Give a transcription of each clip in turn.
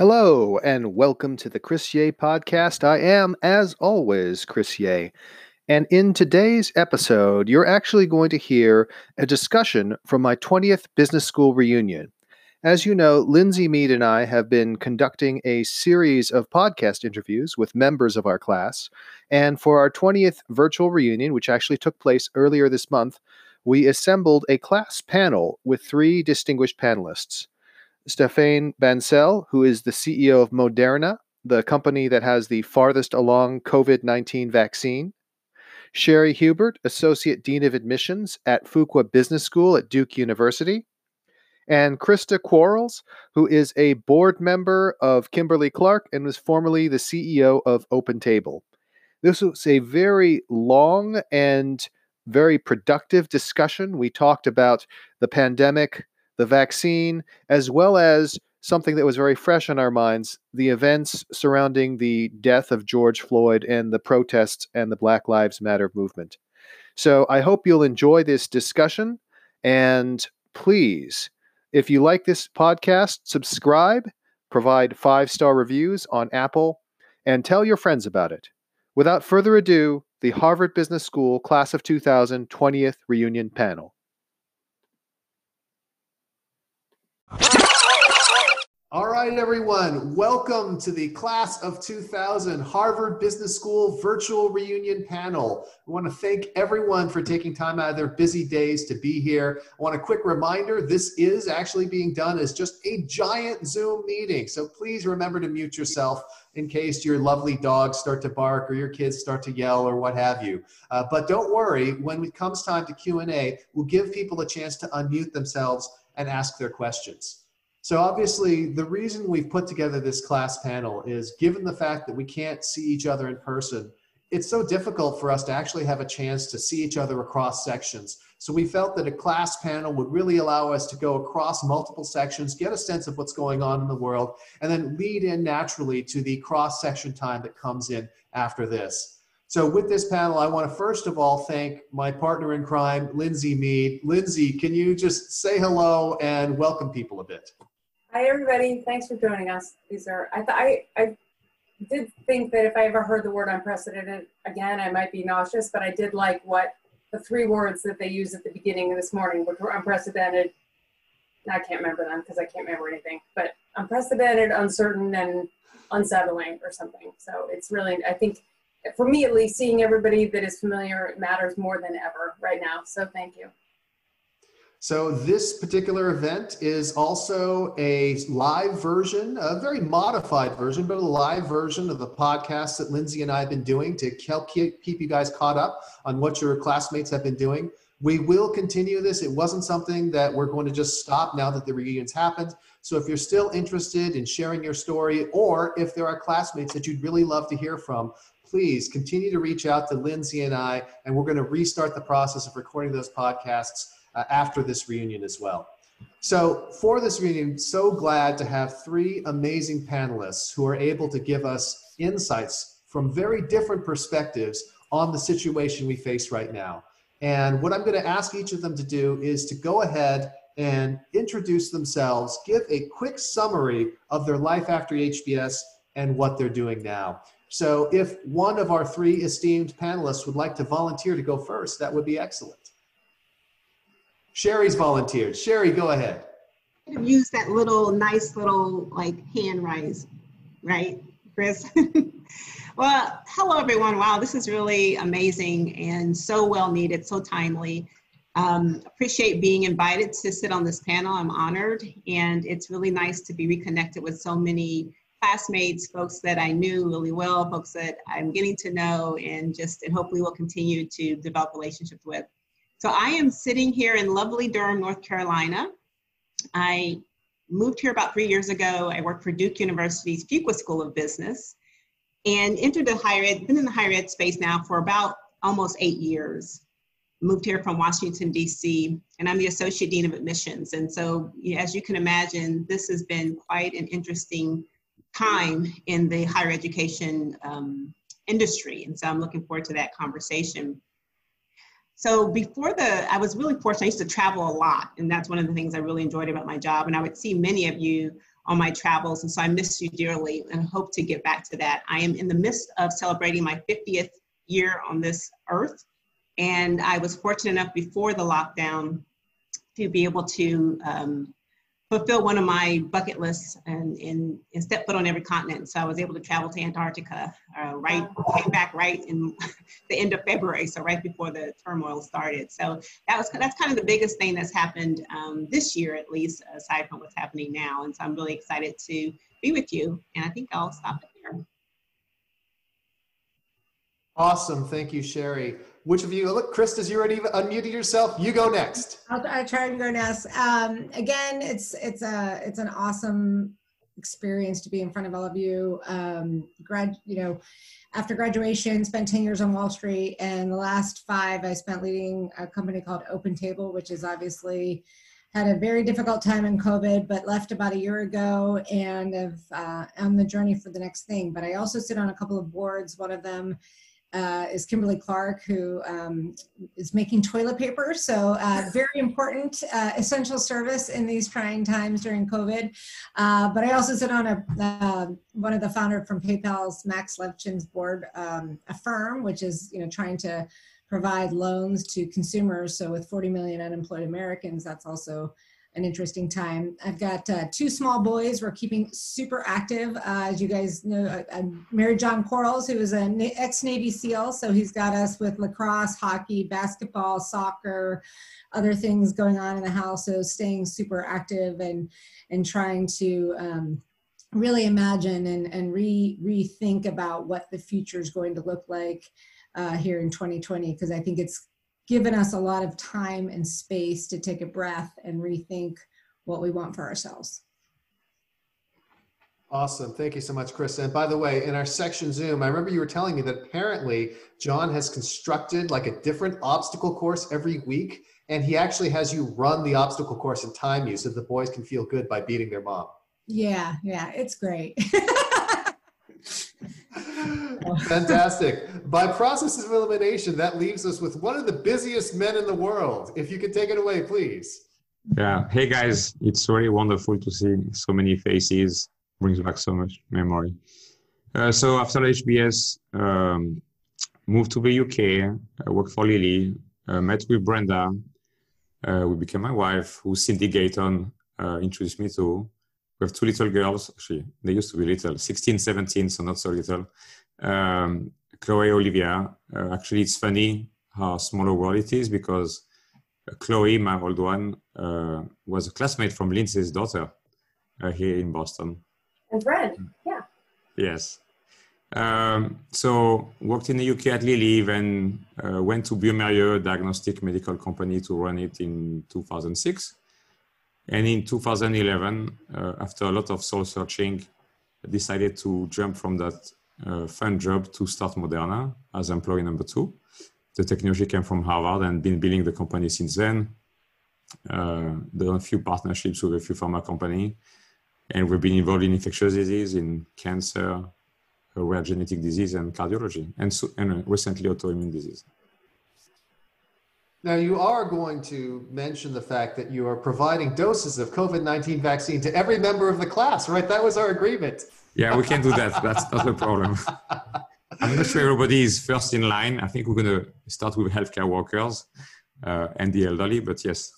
Hello, and welcome to the Chris Yeh podcast. I am, as always, Chris Yeh. And in today's episode, you're actually going to hear a discussion from my 20th business school reunion. As you know, Lindsey Mead and I have been conducting a series of podcast interviews with members of our class. And for our 20th virtual reunion, which actually took place earlier this month, we assembled a class panel with three distinguished panelists. Stéphane Bancel, who is the CEO of Moderna, the company that has the farthest along COVID 19 vaccine. Shari Hubert, Associate Dean of Admissions at Fuqua Business School at Duke University. And Christa Quarles, who is a board member of Kimberly Clark and was formerly the CEO of OpenTable. This was a very long and very productive discussion. We talked about the pandemic, the vaccine, as well as something that was very fresh in our minds the events surrounding the death of George Floyd and the protests and the Black Lives Matter movement. So I hope you'll enjoy this discussion. And please, if you like this podcast, subscribe, provide five star reviews on Apple, and tell your friends about it. Without further ado, the Harvard Business School Class of 2000 20th Reunion Panel. All right, everyone. Welcome to the class of 2000 Harvard Business School virtual reunion panel. I want to thank everyone for taking time out of their busy days to be here. I want a quick reminder this is actually being done as just a giant Zoom meeting. So please remember to mute yourself in case your lovely dogs start to bark or your kids start to yell or what have you. Uh, but don't worry, when it comes time to Q&A, we'll give people a chance to unmute themselves and ask their questions. So obviously, the reason we've put together this class panel is given the fact that we can't see each other in person, it's so difficult for us to actually have a chance to see each other across sections. So we felt that a class panel would really allow us to go across multiple sections, get a sense of what's going on in the world, and then lead in naturally to the cross section time that comes in after this. So with this panel, I want to first of all thank my partner in crime, Lindsey Mead. Lindsey, can you just say hello and welcome people a bit? Hi, everybody. Thanks for joining us. These are, I, th- I, I did think that if I ever heard the word unprecedented again, I might be nauseous, but I did like what the three words that they used at the beginning of this morning, which were unprecedented. I can't remember them because I can't remember anything, but unprecedented, uncertain, and unsettling or something. So it's really, I think, for me at least, seeing everybody that is familiar matters more than ever right now. So thank you. So this particular event is also a live version, a very modified version, but a live version of the podcast that Lindsey and I have been doing to keep you guys caught up on what your classmates have been doing. We will continue this. It wasn't something that we're going to just stop now that the reunions happened. So if you're still interested in sharing your story, or if there are classmates that you'd really love to hear from, please continue to reach out to Lindsey and I, and we're going to restart the process of recording those podcasts uh, after this reunion as well. So, for this reunion, so glad to have three amazing panelists who are able to give us insights from very different perspectives on the situation we face right now. And what I'm going to ask each of them to do is to go ahead and introduce themselves, give a quick summary of their life after HBS and what they're doing now. So, if one of our three esteemed panelists would like to volunteer to go first, that would be excellent. Shari's volunteered. Shari, go ahead. Use that little nice little like hand raise, right, Chris? well, hello everyone. Wow, this is really amazing and so well needed, so timely. Um, appreciate being invited to sit on this panel. I'm honored, and it's really nice to be reconnected with so many classmates, folks that I knew really well, folks that I'm getting to know, and just and hopefully will continue to develop relationships with. So I am sitting here in lovely Durham, North Carolina. I moved here about three years ago. I worked for Duke University's Fuqua School of Business and entered the higher ed, been in the higher ed space now for about almost eight years. Moved here from Washington, D.C., and I'm the Associate Dean of Admissions. And so, as you can imagine, this has been quite an interesting time in the higher education um, industry. And so I'm looking forward to that conversation. So before the, I was really fortunate. I used to travel a lot, and that's one of the things I really enjoyed about my job. And I would see many of you on my travels, and so I miss you dearly, and hope to get back to that. I am in the midst of celebrating my 50th year on this earth, and I was fortunate enough before the lockdown to be able to um, fulfill one of my bucket lists and, and, and, step foot on every continent. So I was able to travel to Antarctica, uh, right, came back right in the end of February, so right before the turmoil started. So that was that's kind of the biggest thing that's happened um, this year, at least, aside from what's happening now. And so I'm really excited to be with you. And I think I'll stop it here. Awesome, thank you, Shari. Which of you, look, Chris, you already unmuted yourself. You go next. I'll, I'll try and go next. Um, again, it's it's a it's an awesome experience to be in front of all of you. Um, grad, you know, after graduation, spent 10 years on Wall Street, and the last five I spent leading a company called Open Table, which is obviously had a very difficult time in COVID, but left about a year ago and have uh, on the journey for the next thing. But I also sit on a couple of boards. One of them uh, is Kimberly Clark, who um, is making toilet paper. So uh, very important, uh, essential service in these trying times during COVID. Uh, but I also sit on a uh, one of the founder from PayPal's Max Levchin's board, um, firm which is you know trying to provide loans to consumers. So with 40 million unemployed Americans, that's also an interesting time. I've got uh, two small boys. We're keeping super active. Uh, as you guys know, I, I married John Quarles, who is an ex-Navy SEAL. So he's got us with lacrosse, hockey, basketball, soccer, other things going on in the house. So staying super active and, and trying to um, really imagine and, and re, rethink about what the future is going to look like uh, here in 2020. Because I think it's given us a lot of time and space to take a breath and rethink what we want for ourselves. Awesome. Thank you so much, Chris. And by the way, in our section Zoom, I remember you were telling me that apparently John has constructed like a different obstacle course every week. And he actually has you run the obstacle course and time you so the boys can feel good by beating their mom. Yeah, yeah, it's great. Fantastic. By process of elimination, that leaves us with one of the busiest men in the world. If you could take it away, please. Yeah. Hey, guys. It's really wonderful to see so many faces. Brings back so much memory. Uh, so after HBS, um, moved to the UK, I worked for Lilly. uh, met with Brenda, uh, we became my wife, who Cindy Gayton uh, introduced me to. We have two little girls, actually, they used to be little, 16, 17, so not so little um, Chloe Olivia. Uh, actually, it's funny how small a world it is because Chloe, my old one, uh, was a classmate from Lindsey's daughter uh, here in Boston. And Fred, yeah. Yes. Um, so worked in the UK at Lilly, then uh, went to bioMérieux diagnostic medical company to run it in 2006. And in 2011, uh, after a lot of soul searching, decided to jump from that uh, fun job to start Moderna as employee number two. The technology came from Harvard and been building the company since then. Uh, done a few partnerships with a few pharma company, and we've been involved in infectious disease, in cancer, rare genetic disease, and cardiology, and, so, and recently autoimmune disease. Now, you are going to mention the fact that you are providing doses of COVID 19 vaccine to every member of the class, right? That was our agreement. Yeah, we can do that. That's not a problem. I'm not sure everybody is first in line. I think we're going to start with healthcare workers uh, and the elderly, but yes,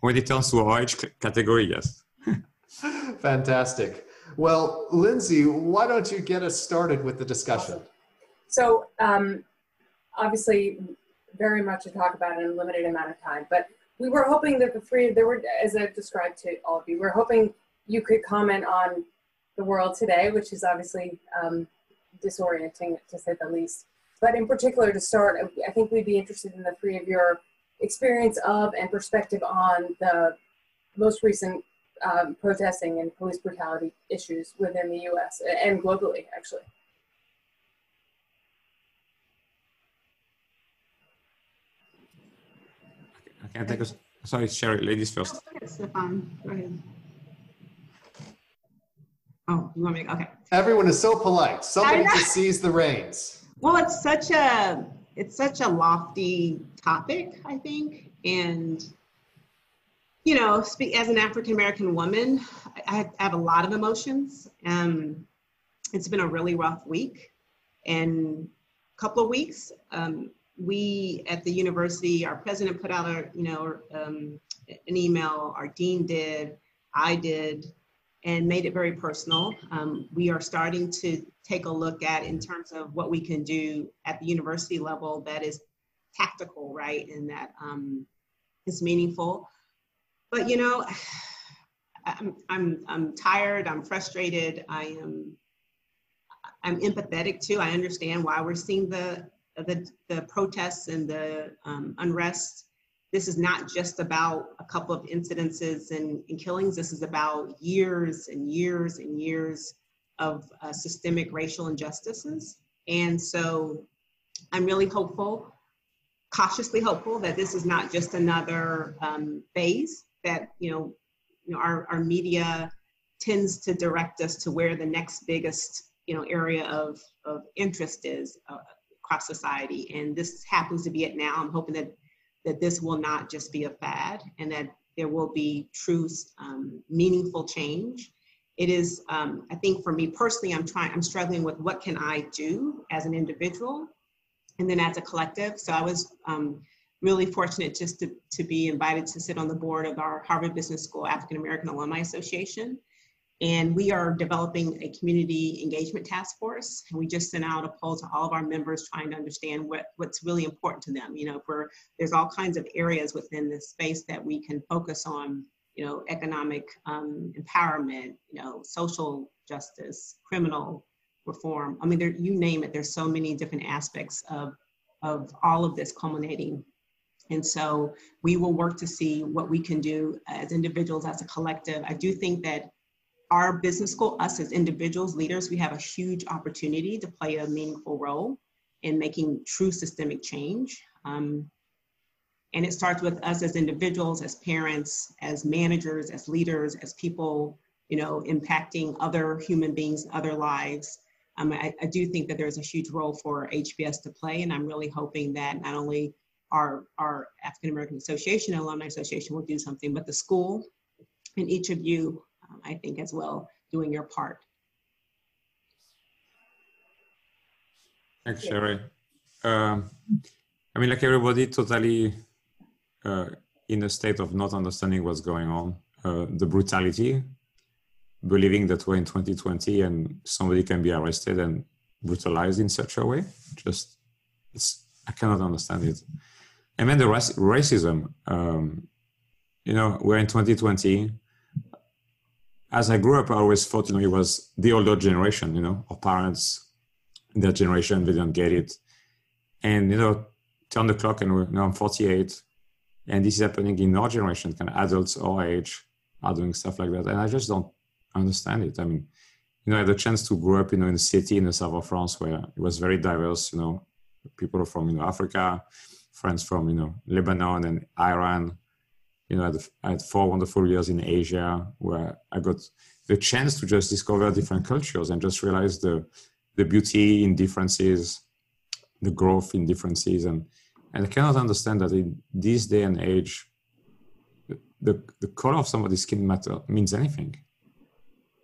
when it turns to our age category, yes. Fantastic. Well, Lindsey, why don't you get us started with the discussion? So, um, obviously, very much to talk about in a limited amount of time, but we were hoping that the three, there were, as I described to all of you, we're hoping you could comment on the world today, which is obviously um, disorienting to say the least. But in particular, to start, I think we'd be interested in the three of your experience of and perspective on the most recent um, protesting and police brutality issues within the US and globally, actually. I can take us. Sorry, Shari, ladies first. Stefan, go ahead. Oh, you want me to, okay. Everyone is so polite. Somebody just seize the reins. Well, it's such a, it's such a lofty topic, I think. And, you know, speak as an African American woman, I, I, have a lot of emotions. Um, it's been a really rough week and a couple of weeks. Um, we at the university, our president put out a, you know, um, an email, our dean did, I did, and made it very personal. Um, we are starting to take a look at in terms of what we can do at the university level that is tactical, right, and that um, is meaningful. But you know, I'm, I'm, I'm tired, I'm frustrated, I am I'm empathetic too. I understand why we're seeing the the, the protests and the um, unrest. This is not just about a couple of incidences and, and killings. This is about years and years and years of uh, systemic racial injustices. And so I'm really hopeful, cautiously hopeful that this is not just another um, phase that, you know, you know our, our media tends to direct us to where the next biggest you know area of, of interest is uh, across society and this happens to be it now. I'm hoping that that this will not just be a fad and that there will be true um, meaningful change. It is um, i think for me personally i'm trying i'm struggling with what can i do as an individual and then as a collective. So i was um, really fortunate just to, to be invited to sit on the board of our harvard business school african american alumni association and we are developing a community engagement task force. And we just sent out a poll to all of our members trying to understand what, what's really important to them. You know, for there's all kinds of areas within this space that we can focus on, you know, economic um, empowerment, you know, social justice, criminal reform. I mean, there, you name it, there's so many different aspects of, of all of this culminating and so we will work to see what we can do as individuals, as a collective. I do think that our business school, us as individuals, leaders, we have a huge opportunity to play a meaningful role in making true systemic change. Um, and it starts with us as individuals, as parents, as managers, as leaders, as people, you know, impacting other human beings, other lives. Um, I, I do think that there's a huge role for HBS to play, and I'm really hoping that not only our, our African American Association, Alumni Association will do something, but the school and each of you um, I think, as well, doing your part. Thanks, Shari. Um, I mean, like everybody, totally uh, in a state of not understanding what's going on. Uh, the brutality, believing that we're in 2020 and somebody can be arrested and brutalized in such a way. Just, it's, I cannot understand it. And then the rac- racism. Um, you know, we're in 2020 as I grew up, I always thought, you know, it was the older generation, you know, our parents, their generation, they don't get it. And, you know, turn the clock and you now I'm 48 and this is happening in our generation, kind of adults our age are doing stuff like that. And I just don't understand it. I mean, you know, I had a chance to grow up, you know, in a city in the south of France where it was very diverse, you know, people from, you know, Africa, friends from, you know, Lebanon and Iran, you know, I had, I had four wonderful years in Asia where I got the chance to just discover different cultures and just realize the the beauty in differences, the growth in differences, and and I cannot understand that in this day and age, the the color of somebody's skin matter means anything.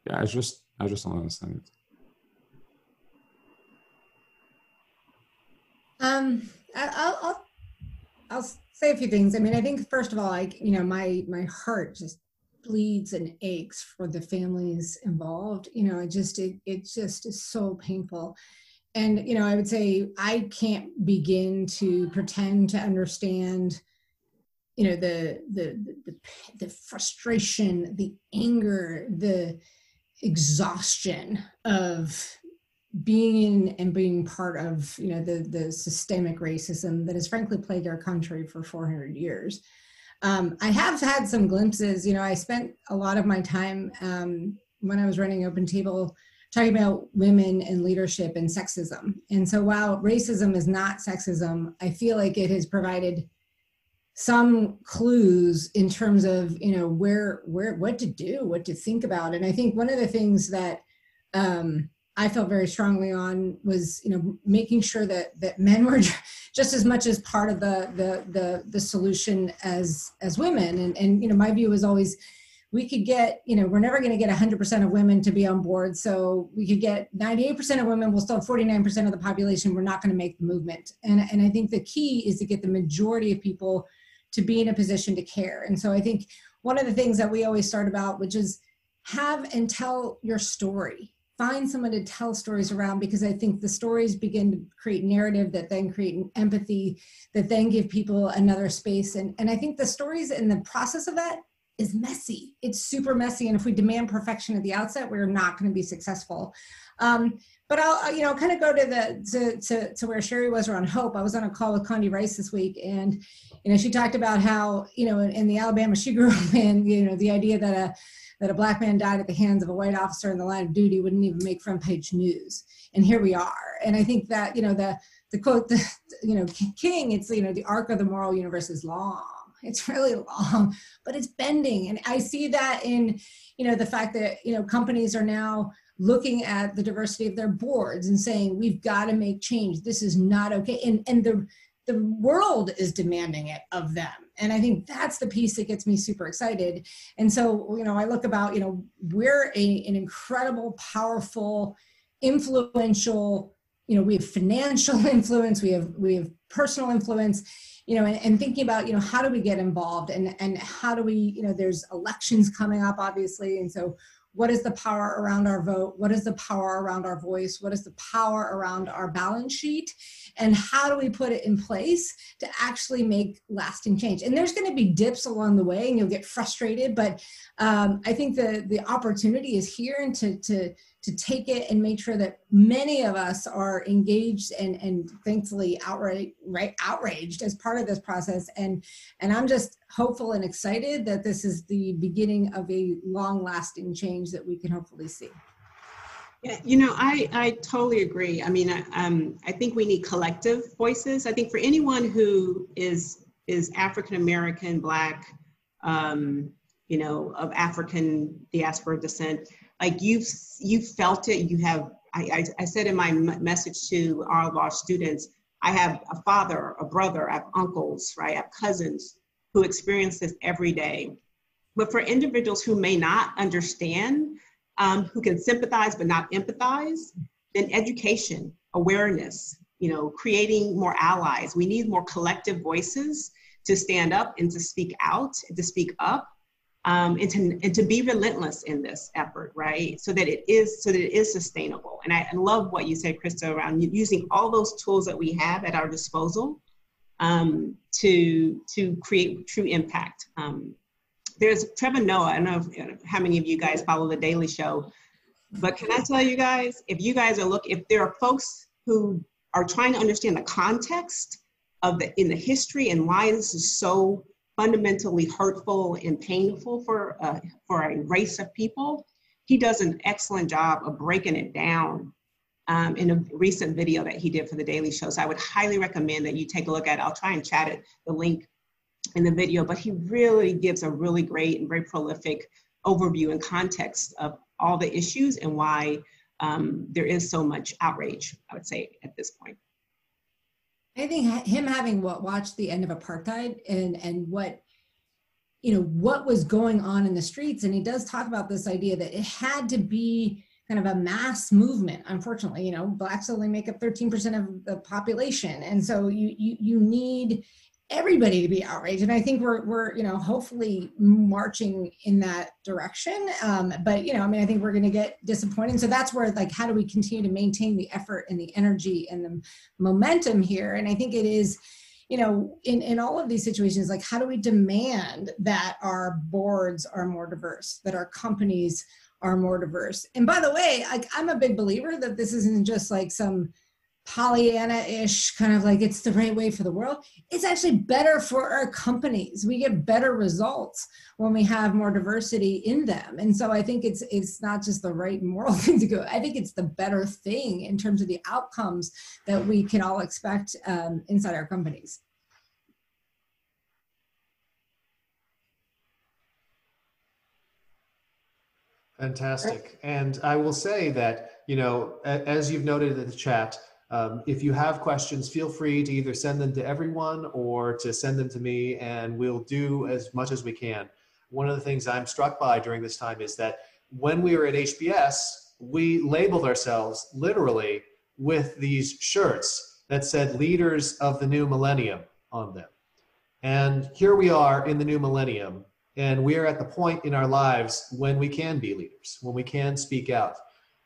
Yeah, I just I just don't understand it. Um, I'll, I'll, I'll say a few things. I mean, I think first of all, like you know, my my heart just bleeds and aches for the families involved. You know, it just it it just is so painful. And you know, I would say I can't begin to pretend to understand you know the the the, the frustration the anger the exhaustion of being in and being part of you know the the systemic racism that has frankly plagued our country for 400 years. Um, i have had some glimpses you know i spent a lot of my time um, when i was running open table talking about women and leadership and sexism. And so while racism is not sexism i feel like it has provided some clues in terms of you know where where what to do what to think about. And i think one of the things that um, I felt very strongly on was you know making sure that that men were just as much as part of the the the, the solution as as women. And and you know my view was always we could get you know we're never going to get 100% of women to be on board. So we could get 98% of women we'll still have 49% of the population. We're not going to make the movement. And and I think the key is to get the majority of people to be in a position to care. And so I think one of the things that we always start about which is have and tell your story find someone to tell stories around because I think the stories begin to create narrative that then create empathy that then give people another space. And, and I think the stories and the process of that is messy. It's super messy. And if we demand perfection at the outset, we're not going to be successful. Um, but I'll, you know, kind of go to the, to, to, to where Shari was around hope. I was on a call with Condi Rice this week and, you know, she talked about how, you know, in, in the Alabama she grew up in, you know, the idea that a, that a black man died at the hands of a white officer in the line of duty wouldn't even make front page news. And here we are. And I think that, you know, the, the quote, the, you know, King, it's, you know, the arc of the moral universe is long. It's really long, but it's bending. And I see that in, you know, the fact that, you know, companies are now looking at the diversity of their boards and saying, we've got to make change. This is not okay. And, and the, the world is demanding it of them and i think that's the piece that gets me super excited. And so you know i look about you know we're a, an incredible powerful influential you know we have financial influence we have we have personal influence you know and, and thinking about you know how do we get involved and and how do we you know there's elections coming up obviously. And so what is the power around our vote? What is the power around our voice? What is the power around our balance sheet? And how do we put it in place to actually make lasting change? And there's going to be dips along the way and you'll get frustrated but um, i think the the opportunity is here and to to to take it and make sure that many of us are engaged and and thankfully outright right outraged as part of this process and and i'm just hopeful and excited that this is the beginning of a long lasting change that we can hopefully see yeah, you know, I, I totally agree. I mean, I, um, I think we need collective voices. I think for anyone who is is African American, Black, um, you know, of African diaspora descent, like you've you felt it. You have. I, I, I said in my message to our law students, I have a father, a brother, I have uncles, right? I have cousins who experience this every day. But for individuals who may not understand um, who can sympathize but not empathize, then education, awareness, you know, creating more allies. We need more collective voices to stand up and to speak out, to speak up, um, and, to, and to be relentless in this effort, right? So that it is so that it is sustainable. And I, love what you said, Christa, around using all those tools that we have at our disposal um, to to create true impact. Um, there's Trevor Noah. I don't know if, how many of you guys follow the Daily Show, but can I tell you guys, if you guys are look, if there are folks who are trying to understand the context of the in the history and why this is so fundamentally hurtful and painful for uh, for a race of people, he does an excellent job of breaking it down um, in a recent video that he did for the Daily Show. So I would highly recommend that you take a look at it. I'll try and chat it, the link in the video, but he really gives a really great and very prolific overview and context of all the issues and why um, there is so much outrage, I would say, at this point. I think him having what watched the end of apartheid and and what you know what was going on in the streets, and he does talk about this idea that it had to be kind of a mass movement. Unfortunately, you know, blacks only make up 13% of the population, and so you you you need everybody to be outraged. And i think we're we're you know hopefully marching in that direction. Um, but you know i mean i think we're going to get disappointed. So that's where like how do we continue to maintain the effort and the energy and the momentum here? And i think it is you know in in all of these situations like how do we demand that our boards are more diverse that our companies are more diverse? And by the way like i'm a big believer that this isn't just like some Pollyanna-ish, kind of like it's the right way for the world. It's actually better for our companies. We get better results when we have more diversity in them. And so I think it's it's not just the right moral thing to go. I think it's the better thing in terms of the outcomes that we can all expect um, inside our companies. Fantastic. And I will say that you know, as you've noted in the chat, um, if you have questions, feel free to either send them to everyone or to send them to me, and we'll do as much as we can. One of the things I'm struck by during this time is that when we were at HBS, we labeled ourselves literally with these shirts that said leaders of the new millennium on them. And here we are in the new millennium, and we are at the point in our lives when we can be leaders, when we can speak out.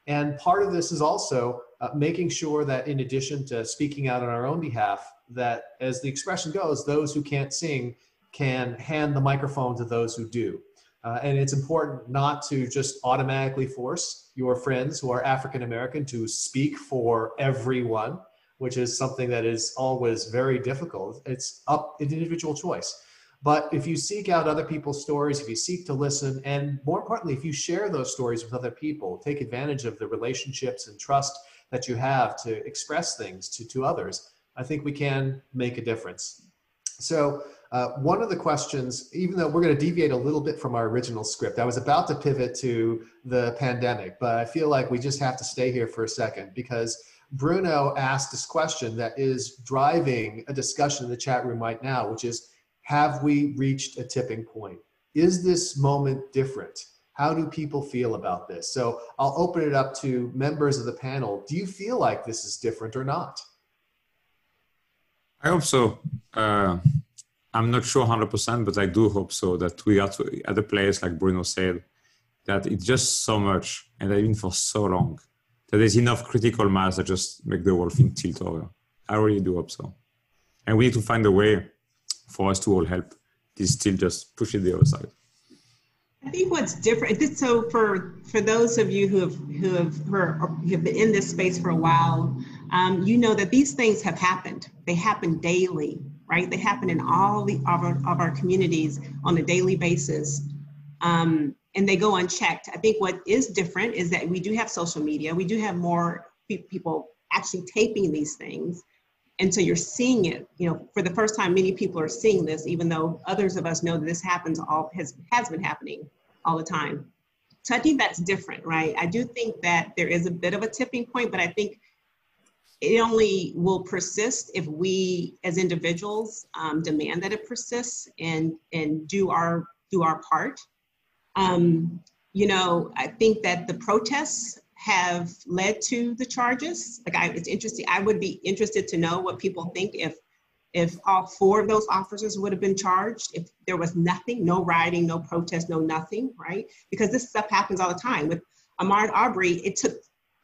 And part of this is also uh, making sure that in addition to speaking out on our own behalf, that as the expression goes, those who can't sing can hand the microphone to those who do. Uh, and it's important not to just automatically force your friends who are African American to speak for everyone, which is something that is always very difficult. It's up individual choice. But if you seek out other people's stories, if you seek to listen, and more importantly, if you share those stories with other people, take advantage of the relationships and trust that you have to express things to, to others, I think we can make a difference. So, uh, one of the questions, even though we're going to deviate a little bit from our original script, I was about to pivot to the pandemic, but I feel like we just have to stay here for a second because Bruno asked this question that is driving a discussion in the chat room right now, which is Have we reached a tipping point? Is this moment different? How do people feel about this? So I'll open it up to members of the panel. Do you feel like this is different or not? I hope so. Uh, I'm not sure 100%, but I do hope so that we are to, at a place, like Bruno said, that it's just so much and I've been for so long that there's enough critical mass that just make the whole thing tilt over. I really do hope so. And we need to find a way for us to all help this still just push it the other side. I think what's different. So for for those of you who have who have who, have been in this space for a while, um, you know that these things have happened. They happen daily, right? They happen in all the of our, of our communities on a daily basis, um, and they go unchecked. I think what is different is that we do have social media. We do have more people actually taping these things, and so you're seeing it. You know, for the first time, many people are seeing this, even though others of us know that this happens all has has been happening all the time. So I think that's different, right? I do think that there is a bit of a tipping point, but I think it only will persist if we as individuals um, demand that it persists and and do our do our part. Um, you know, I think that the protests have led to the charges. Like, I, it's interesting. I would be interested to know what people think if if all four of those officers would have been charged, if there was nothing, no rioting, no protest, no nothing, right? Because this stuff happens all the time. With Ahmaud Arbery, it took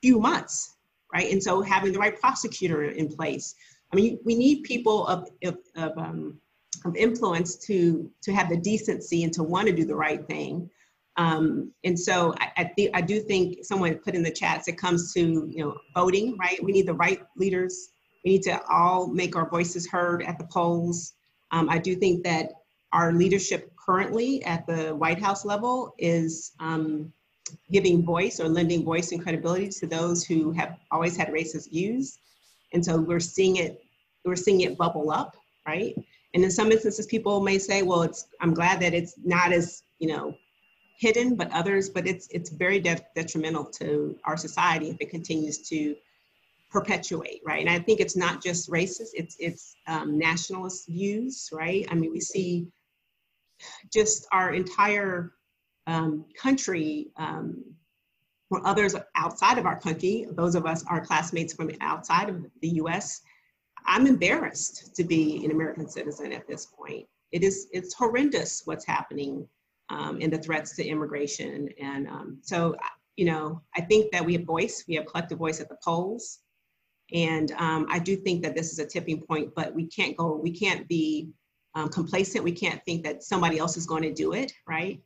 few months, right? And so having the right prosecutor in place. I mean, we need people of, of, of, um, of influence to, to have the decency and to want to do the right thing. Um, and so I, I, th- I do think someone put in the chats, it comes to, you know, voting, right? We need the right leaders we need to all make our voices heard at the polls. Um, I do think that our leadership currently at the White House level is um, giving voice or lending voice and credibility to those who have always had racist views. And so we're seeing it, we're seeing it bubble up, right? And in some instances, people may say, well, it's, I'm glad that it's not as, you know, hidden, but others, but it's, it's very de- detrimental to our society if it continues to perpetuate, right? And I think it's not just racist, it's, it's um, nationalist views, right? I mean, we see just our entire um, country, um, or others outside of our country, those of us, our classmates from outside of the US, I'm embarrassed to be an American citizen at this point. It is, it's horrendous what's happening um, and the threats to immigration. And um, so, you know, I think that we have voice, we have collective voice at the polls. And um, I do think that this is a tipping point, but we can't go, we can't be um, complacent. We can't think that somebody else is going to do it, right?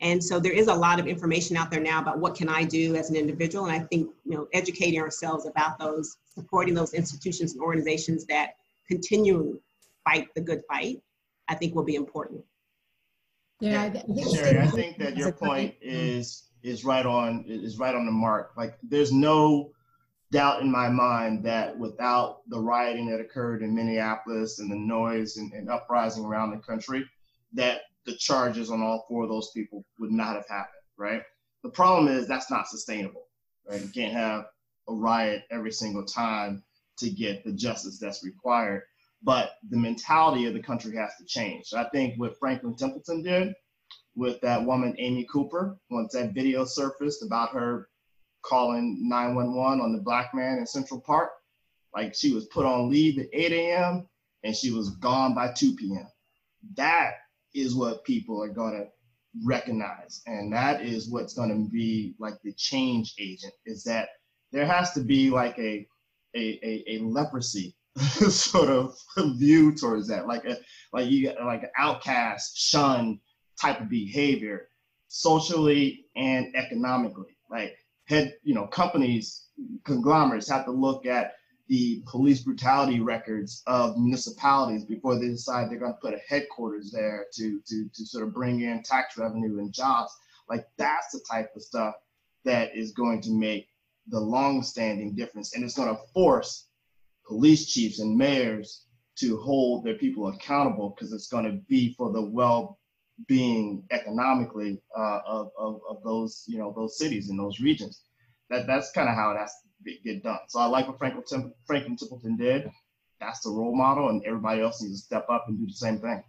And so there is a lot of information out there now about what can I do as an individual. And I think, you know, educating ourselves about those, supporting those institutions and organizations that continue fight the good fight, I think will be important. Yeah, Shari, I think that your point is is right on is right on the mark. Like there's no doubt in my mind that without the rioting that occurred in Minneapolis and the noise and, and, uprising around the country, that the charges on all four of those people would not have happened, right? The problem is that's not sustainable, Right? You can't have a riot every single time to get the justice that's required. But the mentality of the country has to change. I think what Franklin Templeton did with that woman, Amy Cooper, once that video surfaced about her calling 911 on the black man in Central Park, like she was put on leave at 8 a.m. and she was gone by 2 p.m. That is what people are going to recognize. And that is what's going to be like the change agent is that there has to be like a, a, a, a leprosy sort of view towards that, like a, like you like an outcast, shun type of behavior socially and economically. Like head, you know, companies, conglomerates have to look at the police brutality records of municipalities before they decide they're going to put a headquarters there to, to, to sort of bring in tax revenue and jobs. Like that's the type of stuff that is going to make the long-standing difference, and it's going to force police chiefs and mayors to hold their people accountable because it's going to be for the well-being economically uh, of, of, of those you know those cities and those regions. That that's kind of how it has to get done. So I like what Franklin, Franklin Templeton did. That's the role model, and everybody else needs to step up and do the same thing.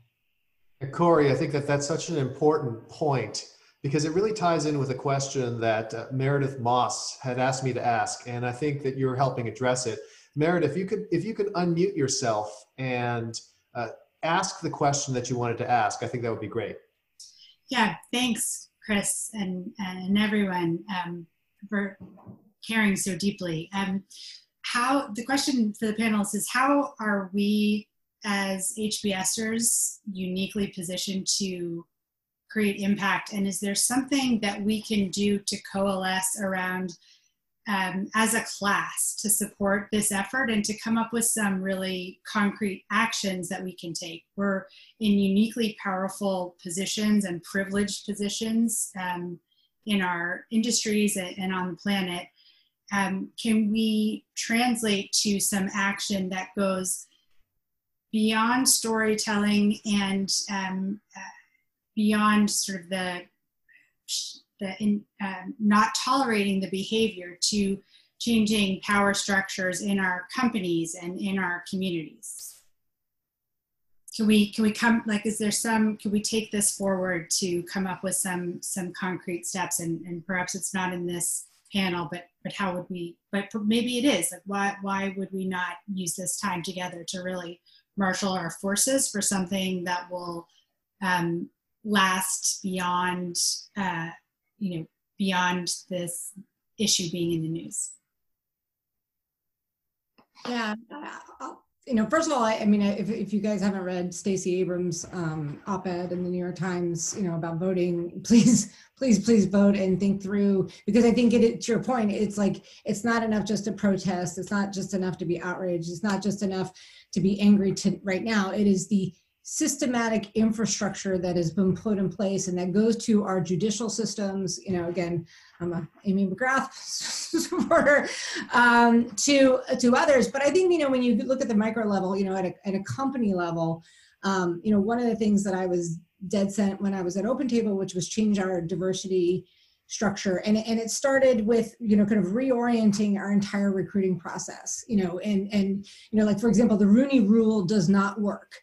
Corey, I think that that's such an important point because it really ties in with a question that uh, Meredith Moss had asked me to ask, and I think that you're helping address it. Meredith, if you could, if you could unmute yourself and uh, ask the question that you wanted to ask, I think that would be great. Yeah, thanks, Chris, and and everyone um, for caring so deeply. Um, how the question for the panelists is how are we as HBSers uniquely positioned to create impact? And is there something that we can do to coalesce around um, as a class to support this effort and to come up with some really concrete actions that we can take? We're in uniquely powerful positions and privileged positions um, in our industries and on the planet um, can we translate to some action that goes beyond storytelling and um, uh, beyond sort of the, the in, uh, not tolerating the behavior to changing power structures in our companies and in our communities can we can we come like is there some can we take this forward to come up with some some concrete steps and, and perhaps it's not in this panel, but but how would we? But maybe it is. Like, why why would we not use this time together to really marshal our forces for something that will um, last beyond uh, you know beyond this issue being in the news? Yeah, you know, first of all, I, I mean, if, if you guys haven't read Stacey Abrams' um, op-ed in the New York Times, you know, about voting, please, please, please vote and think through because I think it, to your point, it's like it's not enough just to protest. It's not just enough to be outraged. It's not just enough to be angry to right now. It is the systematic infrastructure that has been put in place and that goes to our judicial systems you know again i'm a amy mcgrath supporter um, to to others. But i think you know when you look at the micro level you know at a, at a company level um, you know one of the things that i was dead set when i was at open table which was change our diversity structure and, and it started with you know kind of reorienting our entire recruiting process you know and and you know like for example the rooney rule does not work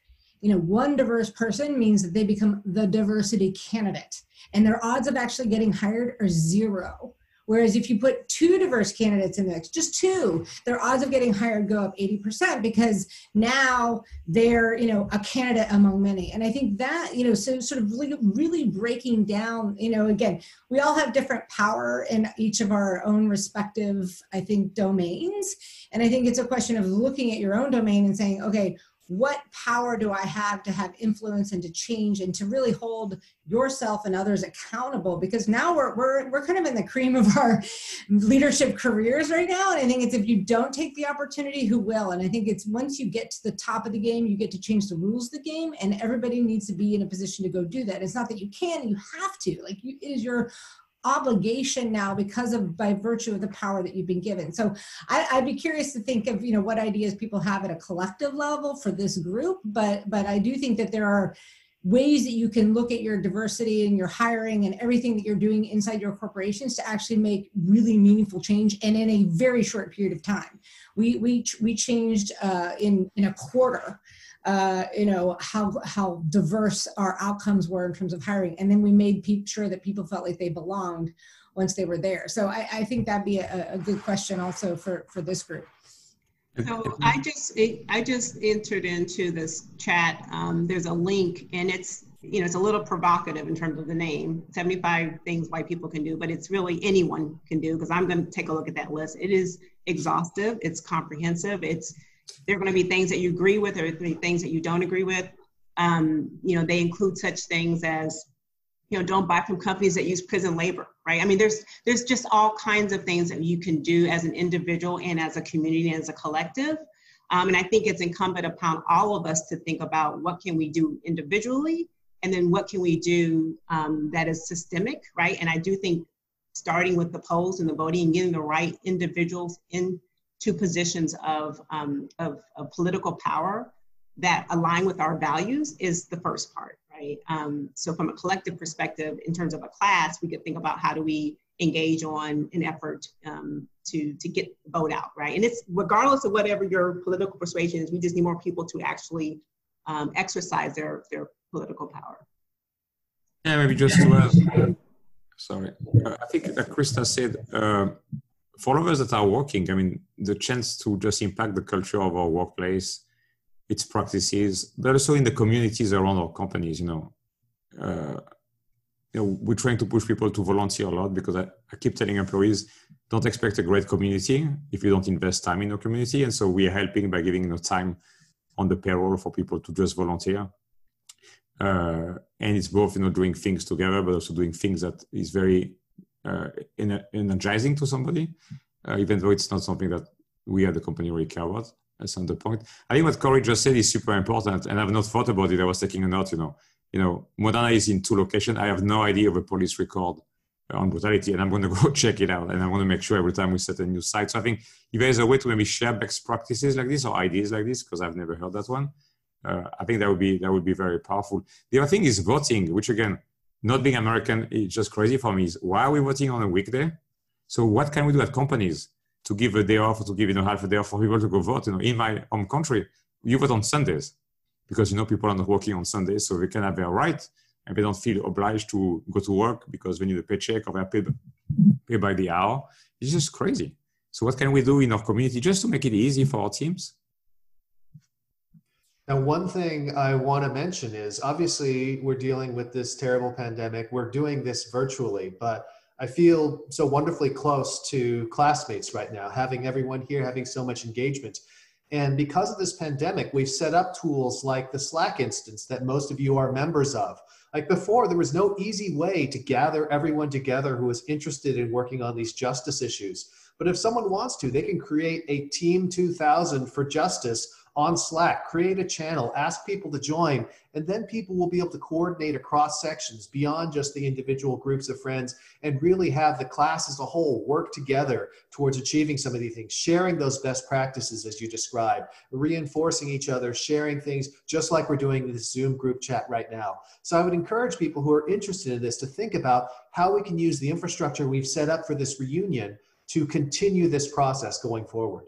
you know one diverse person means that they become the diversity candidate and their odds of actually getting hired are zero. Whereas if you put two diverse candidates in the mix just two their odds of getting hired go up 80% because now they're you know a candidate among many. And i think that you know so sort of really, really breaking down you know again we all have different power in each of our own respective i think domains. And i think it's a question of looking at your own domain and saying okay what power do I have to have influence and to change and to really hold yourself and others accountable? Because now we're, we're, we're kind of in the cream of our leadership careers right now. And I think it's if you don't take the opportunity, who will? And I think it's once you get to the top of the game, you get to change the rules of the game, and everybody needs to be in a position to go do that. It's not that you can, you have to. Like, you, it is your obligation now because of by virtue of the power that you've been given so I, would be curious to think of you know what ideas people have at a collective level for this group but but i do think that there are ways that you can look at your diversity and your hiring and everything that you're doing inside your corporations to actually make really meaningful change and in a very short period of time. We we we changed uh, in in a quarter. Uh, you know how how diverse our outcomes were in terms of hiring, and then we made pe- sure that people felt like they belonged once they were there. So I, I think that'd be a, a good question also for for this group. So I just I just entered into this chat. Um, there's a link, and it's you know it's a little provocative in terms of the name. 75 things white people can do, but it's really anyone can do because I'm going to take a look at that list. It is exhaustive. It's comprehensive. It's there are going to be things that you agree with, or things that you don't agree with. Um, you know, they include such things as you know don't buy from companies that use prison labor right? I mean there's there's just all kinds of things that you can do as an individual and as a community and as a collective. Um, and i think it's incumbent upon all of us to think about what can we do individually and then what can we do um, that is systemic right? And i do think starting with the polls and the voting and getting the right individuals into positions of, um, of, of political power that align with our values is the first part right? Um, so from a collective perspective, in terms of a class, we could think about how do we engage on an effort um, to to get the vote out, right? And it's regardless of whatever your political persuasion is, we just need more people to actually um, exercise their their political power. Yeah, maybe just to add. Sorry, uh, I think that Christa said. Uh, for of us that are working, I mean, the chance to just impact the culture of our workplace, its practices, but also in the communities around our companies. You know, uh, you know, we're trying to push people to volunteer a lot because I, I keep telling employees, don't expect a great community if you don't invest time in your community. And so we are helping by giving you know, time on the payroll for people to just volunteer. Uh, and it's both, you know, doing things together, but also doing things that is very uh, energizing to somebody, uh, even though it's not something that we at the company really care about that's on the point. I think what Corey just said is super important, and I've not thought about it. I was taking a note. You know, you know, Moderna is in two locations. I have no idea of a police record on brutality, and I'm going to go check it out. And I want to make sure every time we set a new site. So I think if there's a way to maybe share best practices like this or ideas like this, because I've never heard that one, uh, I think that would be that would be very powerful. The other thing is voting, which again, not being American, is just crazy for me. Is why are we voting on a weekday? So what can we do at companies? to give a day off or to give you know half a day off for people to go vote. You know, in my home country, you vote on Sundays because you know people are not working on Sundays, so they can have their right and they don't feel obliged to go to work because they need a paycheck or they're paid, paid by the hour. It's just crazy. So what can we do in our community just to make it easy for our teams? Now, one thing I want to mention is obviously we're dealing with this terrible pandemic. We're doing this virtually, but I feel so wonderfully close to classmates right now, having everyone here, having so much engagement. And because of this pandemic, we've set up tools like the Slack instance that most of you are members of. Like before, there was no easy way to gather everyone together who was interested in working on these justice issues. But if someone wants to, they can create a Team 2000 for Justice on Slack, create a channel, ask people to join, and then people will be able to coordinate across sections beyond just the individual groups of friends and really have the class as a whole work together towards achieving some of these things, sharing those best practices as you described, reinforcing each other, sharing things just like we're doing in this Zoom group chat right now. So I would encourage people who are interested in this to think about how we can use the infrastructure we've set up for this reunion to continue this process going forward.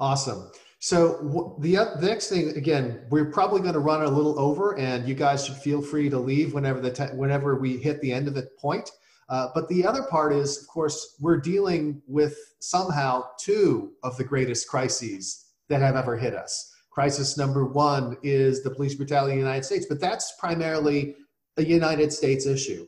Awesome. So the, the next thing, again, we're probably going to run a little over, and you guys should feel free to leave whenever the whenever we hit the end of the point. Uh, but the other part is, of course, we're dealing with somehow two of the greatest crises that have ever hit us. Crisis number one is the police brutality in the United States, but that's primarily a United States issue.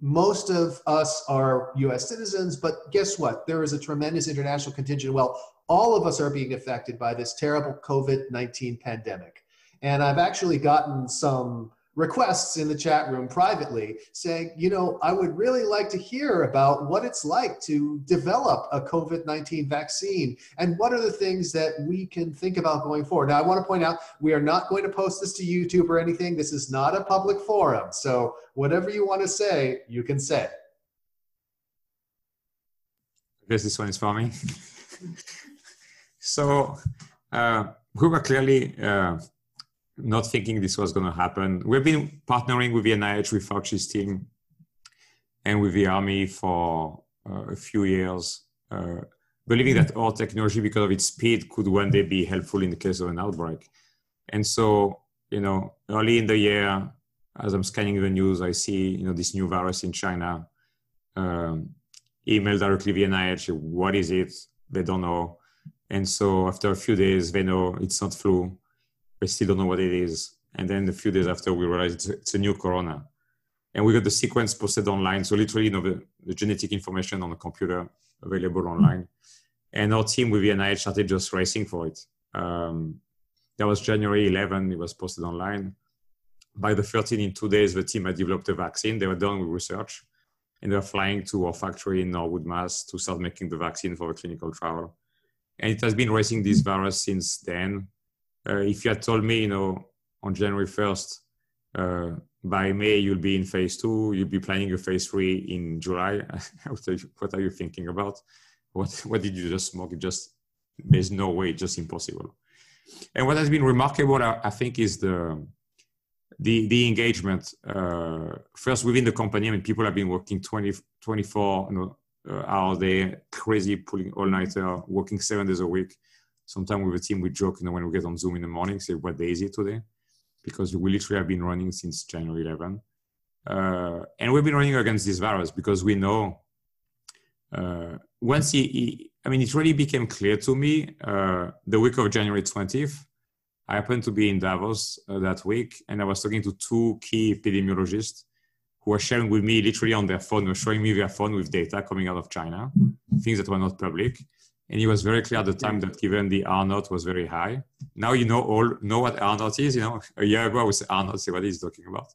Most of us are US citizens, but guess what? There is a tremendous international contingent. Well, all of us are being affected by this terrible COVID 19 pandemic. And I've actually gotten some requests in the chat room privately saying, you know, I would really like to hear about what it's like to develop a COVID 19 vaccine and what are the things that we can think about going forward. Now, I want to point out we are not going to post this to YouTube or anything. This is not a public forum. So, whatever you want to say, you can say. I guess this one is for me. So uh, we were clearly uh, not thinking this was going to happen. We've been partnering with the NIH, with Fauci's team, and with the Army for uh, a few years, uh, believing that our technology, because of its speed, could one day be helpful in the case of an outbreak. And so, you know, early in the year, as I'm scanning the news, I see, you know, this new virus in China. Um, email directly via NIH, what is it? They don't know. And so after a few days, they know it's not flu. They still don't know what it is. And then a few days after, we realized it's a, it's a new corona. And we got the sequence posted online. So literally, you know, the, the genetic information on the computer available online. And our team with the NIH started just racing for it. Um, that was January 11. It was posted online. By the 13, in two days, the team had developed a vaccine. They were done with research and they were flying to our factory in Norwood, Mass to start making the vaccine for the clinical trial. And it has been racing this virus since then. Uh, if you had told me, you know, on January 1st, uh, by May you'll be in phase two, you'll be planning your phase three in July, what are you thinking about? What, what did you just smoke? It just, there's no way, just impossible. And what has been remarkable, I, I think, is the, the the engagement uh, first within the company. I mean, people have been working 20, 24 you know, uh, hours a day, crazy, pulling all nighter, working seven days a week. Sometimes with the team, we joke, you know, when we get on Zoom in the morning, say, "What day is it today?" Because we literally have been running since January 11, uh, and we've been running against this virus because we know. Uh, once he, he, I mean, it really became clear to me uh, the week of January 20th I happened to be in Davos uh, that week, and I was talking to two key epidemiologists who were sharing with me literally on their phone, were showing me their phone with data coming out of China, things that were not public. And it was very clear at the time that given the R naught was very high. Now you know all know what R naught is. You know, a year ago I was R naught, see what he's talking about,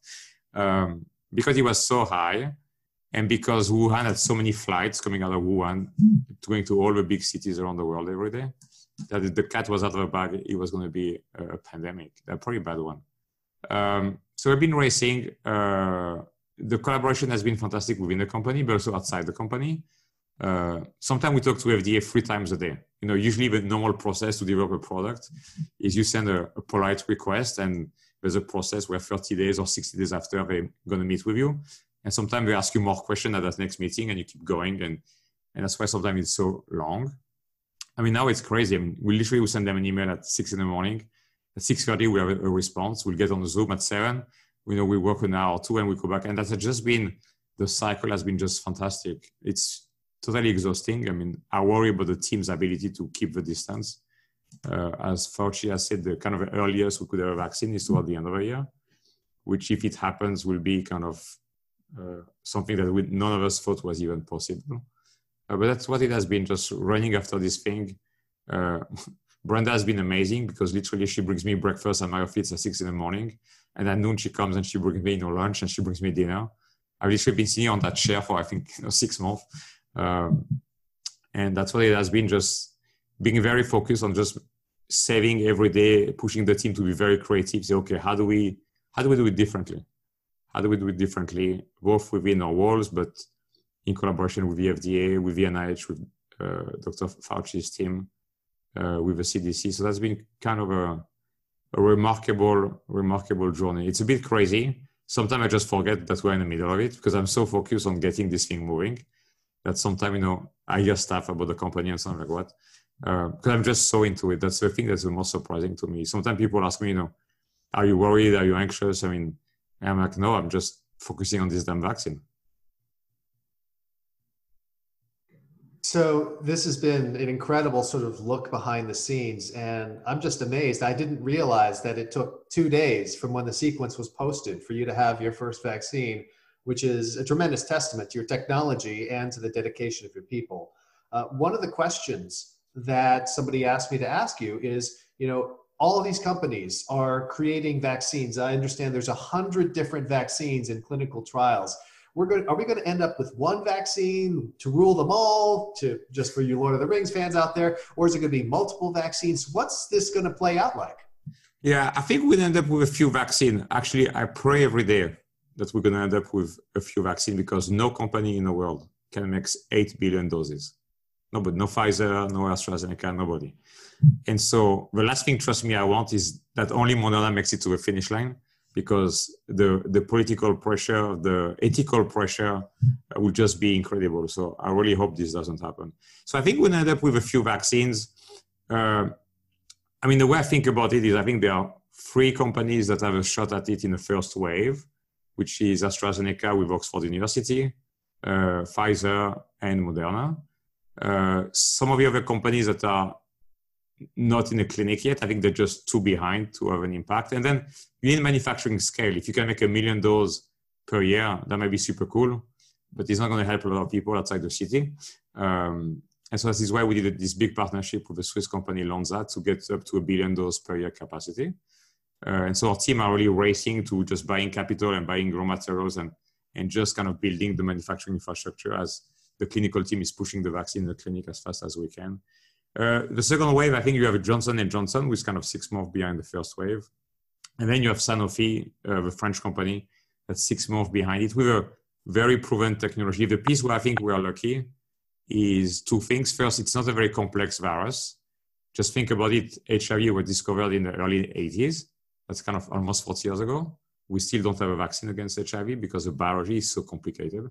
um, because it was so high, and because Wuhan had so many flights coming out of Wuhan, going to all the big cities around the world every day that the cat was out of the bag, it was going to be a pandemic, a pretty bad one. Um, so we've been racing. Uh, the collaboration has been fantastic within the company, but also outside the company. Uh, sometimes we talk to FDA three times a day. You know, usually the normal process to develop a product is you send a, a polite request, and there's a process where 30 days or 60 days after they're going to meet with you, and sometimes they ask you more questions at that next meeting, and you keep going, and and that's why sometimes it's so long. I mean, now it's crazy. I mean, we literally will send them an email at six in the morning. At six thirty, we have a, a, response. We'll get on the Zoom at seven. You know, we work an hour or two, and we go back. And that's just been the cycle has been just fantastic. It's totally exhausting. I mean, I worry about the team's ability to keep the distance. Uh, as Fauci has said, the kind of earliest we could have a vaccine is toward the end of the year, which, if it happens, will be kind of uh, something that we, none of us thought was even possible. Uh, but that's what it has been just running after this thing. Uh, Brenda has been amazing because literally she brings me breakfast at my office at six in the morning. And at noon she comes and she brings me you know, lunch and she brings me dinner. I've literally been sitting on that chair for I think you know, six months. Um, and that's what it has been just being very focused on just saving every day, pushing the team to be very creative. Say, okay, how do we how do we do it differently? How do we do it differently, both within our walls, but in collaboration with the FDA, with the NIH, with uh, Dr. Fauci's team, uh, with the CDC. So that's been kind of a, a, remarkable, remarkable journey. It's a bit crazy. Sometimes I just forget that we're in the middle of it because I'm so focused on getting this thing moving that sometimes, you know, I hear stuff about the company and something like what. Because uh, I'm just so into it. That's the thing that's the most surprising to me. Sometimes people ask me, you know, are you worried? Are you anxious? I mean, I'm like, no, I'm just focusing on this damn vaccine. So this has been an incredible sort of look behind the scenes, and I'm just amazed. I didn't realize that it took two days from when the sequence was posted for you to have your first vaccine, which is a tremendous testament to your technology and to the dedication of your people. Uh, one of the questions that somebody asked me to ask you is, you know, all of these companies are creating vaccines. I understand there's a hundred different vaccines in clinical trials we're going are we going to end up with one vaccine to rule them all to just for you lord of the rings fans out there or is it going to be multiple vaccines? What's this going to play out like? Yeah i think we'll end up with a few vaccines actually i pray every day that we're going to end up with a few vaccines because no company in the world can make 8 billion doses. Nobody, no Pfizer, no AstraZeneca, nobody. And so the last thing, trust me, I want is that only Moderna makes it to the finish line because the, the political pressure, the ethical pressure will just be incredible. So I really hope this doesn't happen. So I think we'll end up with a few vaccines. Uh, I mean, the way I think about it is I think there are three companies that have a shot at it in the first wave, which is AstraZeneca with Oxford University, uh, Pfizer, and Moderna. Uh, some of the other companies that are not in a clinic yet. I think they're just too behind to have an impact. And then you need manufacturing scale. If you can make a million doses per year, that might be super cool, but it's not going to help a lot of people outside the city. Um, and so this is why we did this big partnership with the Swiss company Lonza to get up to a billion doses per year capacity. Uh, and so our team are really racing to just buying capital and buying raw materials and, and just kind of building the manufacturing infrastructure as the clinical team is pushing the vaccine in the clinic as fast as we can. Uh, the second wave, I think you have Johnson and Johnson, is kind of six months behind the first wave, and then you have Sanofi, uh, the French company, that's six months behind it with a very proven technology. The piece where I think we are lucky is two things. First, it's not a very complex virus. Just think about it. HIV was discovered in the early 80s. That's kind of almost 40 years ago. We still don't have a vaccine against HIV because the biology is so complicated.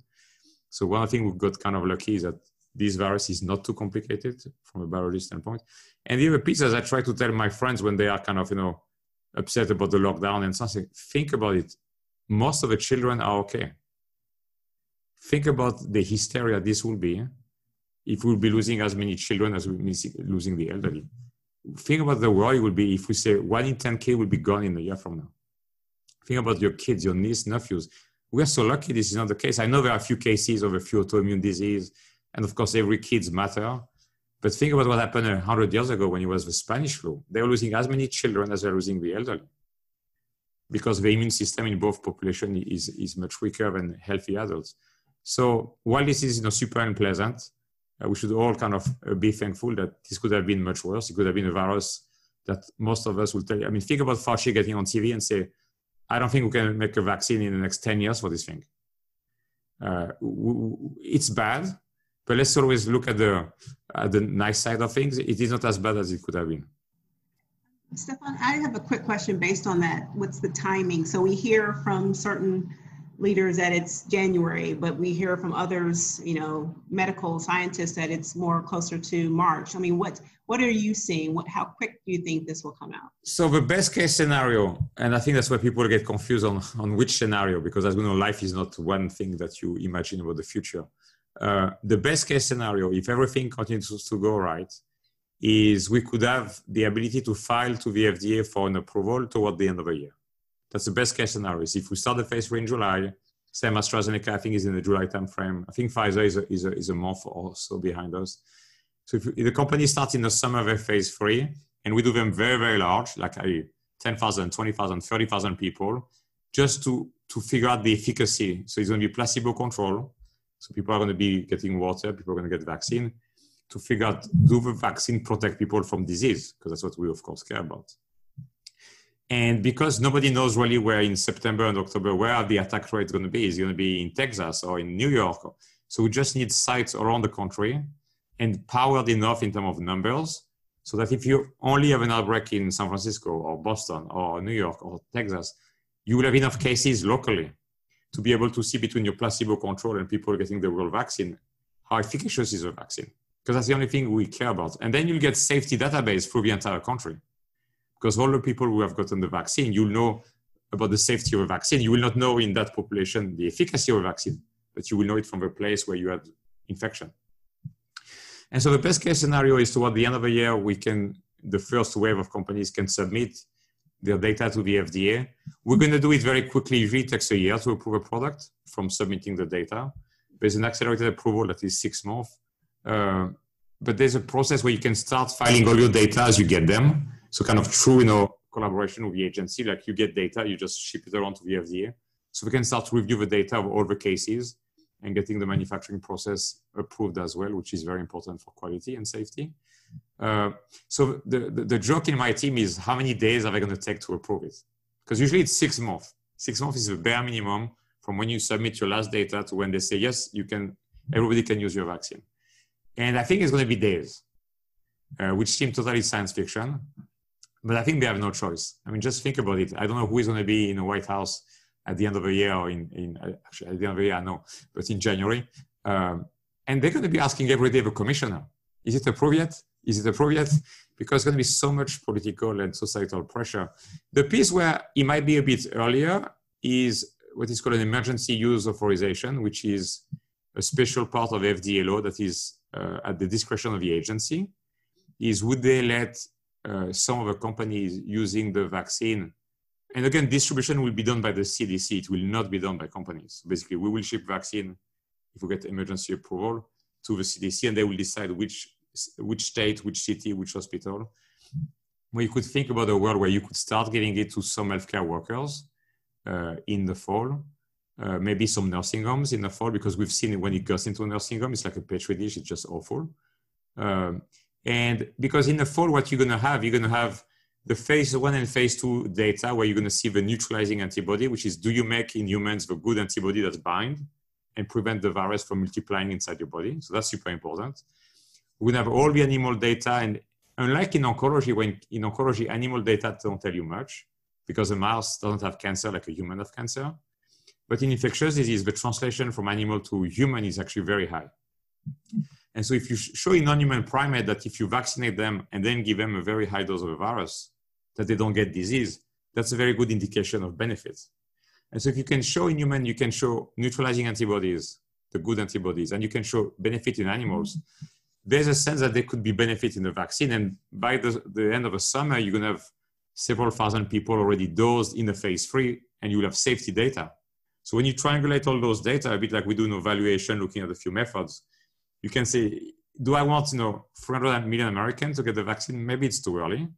So one thing we've got kind of lucky is that this virus is not too complicated from a biology standpoint. And the other piece, as I try to tell my friends when they are kind of, you know, upset about the lockdown and something, think about it. Most of the children are okay. Think about the hysteria this will be if we'll be losing as many children as we're losing the elderly. Think about the it will be if we say one in 10 k will be gone in a year from now. Think about your kids, your nieces, nephews. We're so lucky this is not the case. I know there are a few cases of a few autoimmune disease, and of course, every kids matter. But think about what happened 100 years ago when it was the Spanish flu. They were losing as many children as they're losing the elderly because the immune system in both population is, is much weaker than healthy adults. So while this is you know, super unpleasant, uh, we should all kind of uh, be thankful that this could have been much worse. It could have been a virus that most of us will tell you. I mean, think about Fauci getting on TV and say, I don't think we can make a vaccine in the next 10 years for this thing. Uh, it's bad, but let's always look at the at the nice side of things. It is not as bad as it could have been. Stephan, I have a quick question based on that. What's the timing? So we hear from certain leaders that it's January, but we hear from others, you know, medical scientists that it's more closer to March. I mean, what what are you seeing? What how quick do you think this will come out? So the best case scenario, and I think that's where people get confused on on which scenario, because as we know, life is not one thing that you imagine about the future. Uh, the best case scenario, if everything continues to go right, is we could have the ability to file to the FDA for an approval toward the end of the year. That's the best case scenario. Is if we start the phase three in July, same AstraZeneca, I think is in the July timeframe. I think Pfizer is a, is a, is a month or so behind us. So if, if the company starts in the summer of phase three, and we do them very, very large, like 10,000, 20,000, 30,000 people, just to, to figure out the efficacy. So it's going to be placebo control so people are going to be getting water, people are going to get vaccine to figure out do the vaccine protect people from disease? Because that's what we of course care about. And because nobody knows really where in September and October where the attack rate is going to be, is going to be in Texas or in New York? So we just need sites around the country and powered enough in terms of numbers so that if you only have an outbreak in San Francisco or Boston or New York or Texas, you will have enough cases locally to be able to see between your placebo control and people getting the real vaccine, how efficacious is the vaccine? Because that's the only thing we care about. And then you'll get safety database for the entire country. Because all the people who have gotten the vaccine, you'll know about the safety of a vaccine. You will not know in that population the efficacy of a vaccine, but you will know it from the place where you had infection. And so the best case scenario is toward the end of the year, we can, the first wave of companies can submit their data to the FDA. We're going to do it very quickly. Usually it takes a year to approve a product from submitting the data. There's an accelerated approval that is six months. Uh, but there's a process where you can start filing all your data as you get them. So kind of true, you know, collaboration with the agency, like you get data, you just ship it around to the FDA. So we can start to review the data of all the cases and getting the manufacturing process approved as well, which is very important for quality and safety. Uh, so the, the, the, joke in my team is how many days are they going to take to approve it? Because usually it's six months. Six months is the bare minimum from when you submit your last data to when they say, yes, you can, everybody can use your vaccine. And I think it's going to be days, uh, which seem totally science fiction. But I think they have no choice. I mean, just think about it. I don't know who is going to be in the White House at the end of the year or in, in actually at the end of the year, I know, but in January. Um, and they're going to be asking every day a commissioner, is it approved yet? Is it yet? Because there's going to be so much political and societal pressure. The piece where it might be a bit earlier is what is called an emergency use authorization, which is a special part of FDA law that is uh, at the discretion of the agency. Is would they let uh, some of the companies using the vaccine and again, distribution will be done by the CDC. It will not be done by companies. Basically, we will ship vaccine if we get emergency approval to the CDC, and they will decide which which state, which city, which hospital. You could think about a world where you could start getting it to some healthcare workers uh, in the fall, uh, maybe some nursing homes in the fall, because we've seen when it goes into a nursing home, it's like a petri dish. It's just awful. Um, and because in the fall, what you're going to have, you're going to have the phase one and phase two data where you're going to see the neutralizing antibody, which is do you make in humans the good antibody that bind and prevent the virus from multiplying inside your body? So that's super important. To have all the animal data. And unlike in oncology, when in oncology, animal data don't tell you much because a mouse doesn't have cancer like a human has cancer. But in infectious disease, the translation from animal to human is actually very high. And so if you show in non-human primate that if you vaccinate them and then give them a very high dose of a virus, that they don't get disease, that's a very good indication of benefits. And so if you can show in human, you can show neutralizing antibodies, the good antibodies, and you can show benefit in animals, there's a sense that there could be benefit in the vaccine. And by the, the end of the summer, you're gonna have several thousand people already dosed in the phase three, and you will have safety data. So when you triangulate all those data, a bit like we do in evaluation, looking at a few methods, you can say, do I want, you know, 400 million Americans to get the vaccine? Maybe it's too early.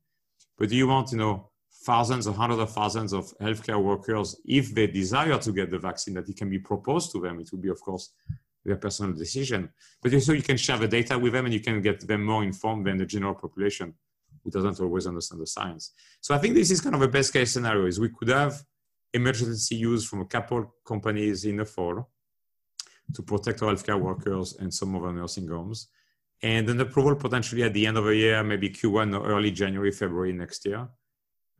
But do you want, you know, thousands or hundreds of thousands of healthcare workers, if they desire to get the vaccine, that it can be proposed to them? It will be, of course, their personal decision. But also you can share the data with them and you can get them more informed than the general population who doesn't always understand the science. So I think this is kind of a best case scenario is we could have emergency use from a couple companies in the fall to protect our healthcare workers and some of our nursing homes and an approval potentially at the end of the year, maybe Q1 or early January, February next year.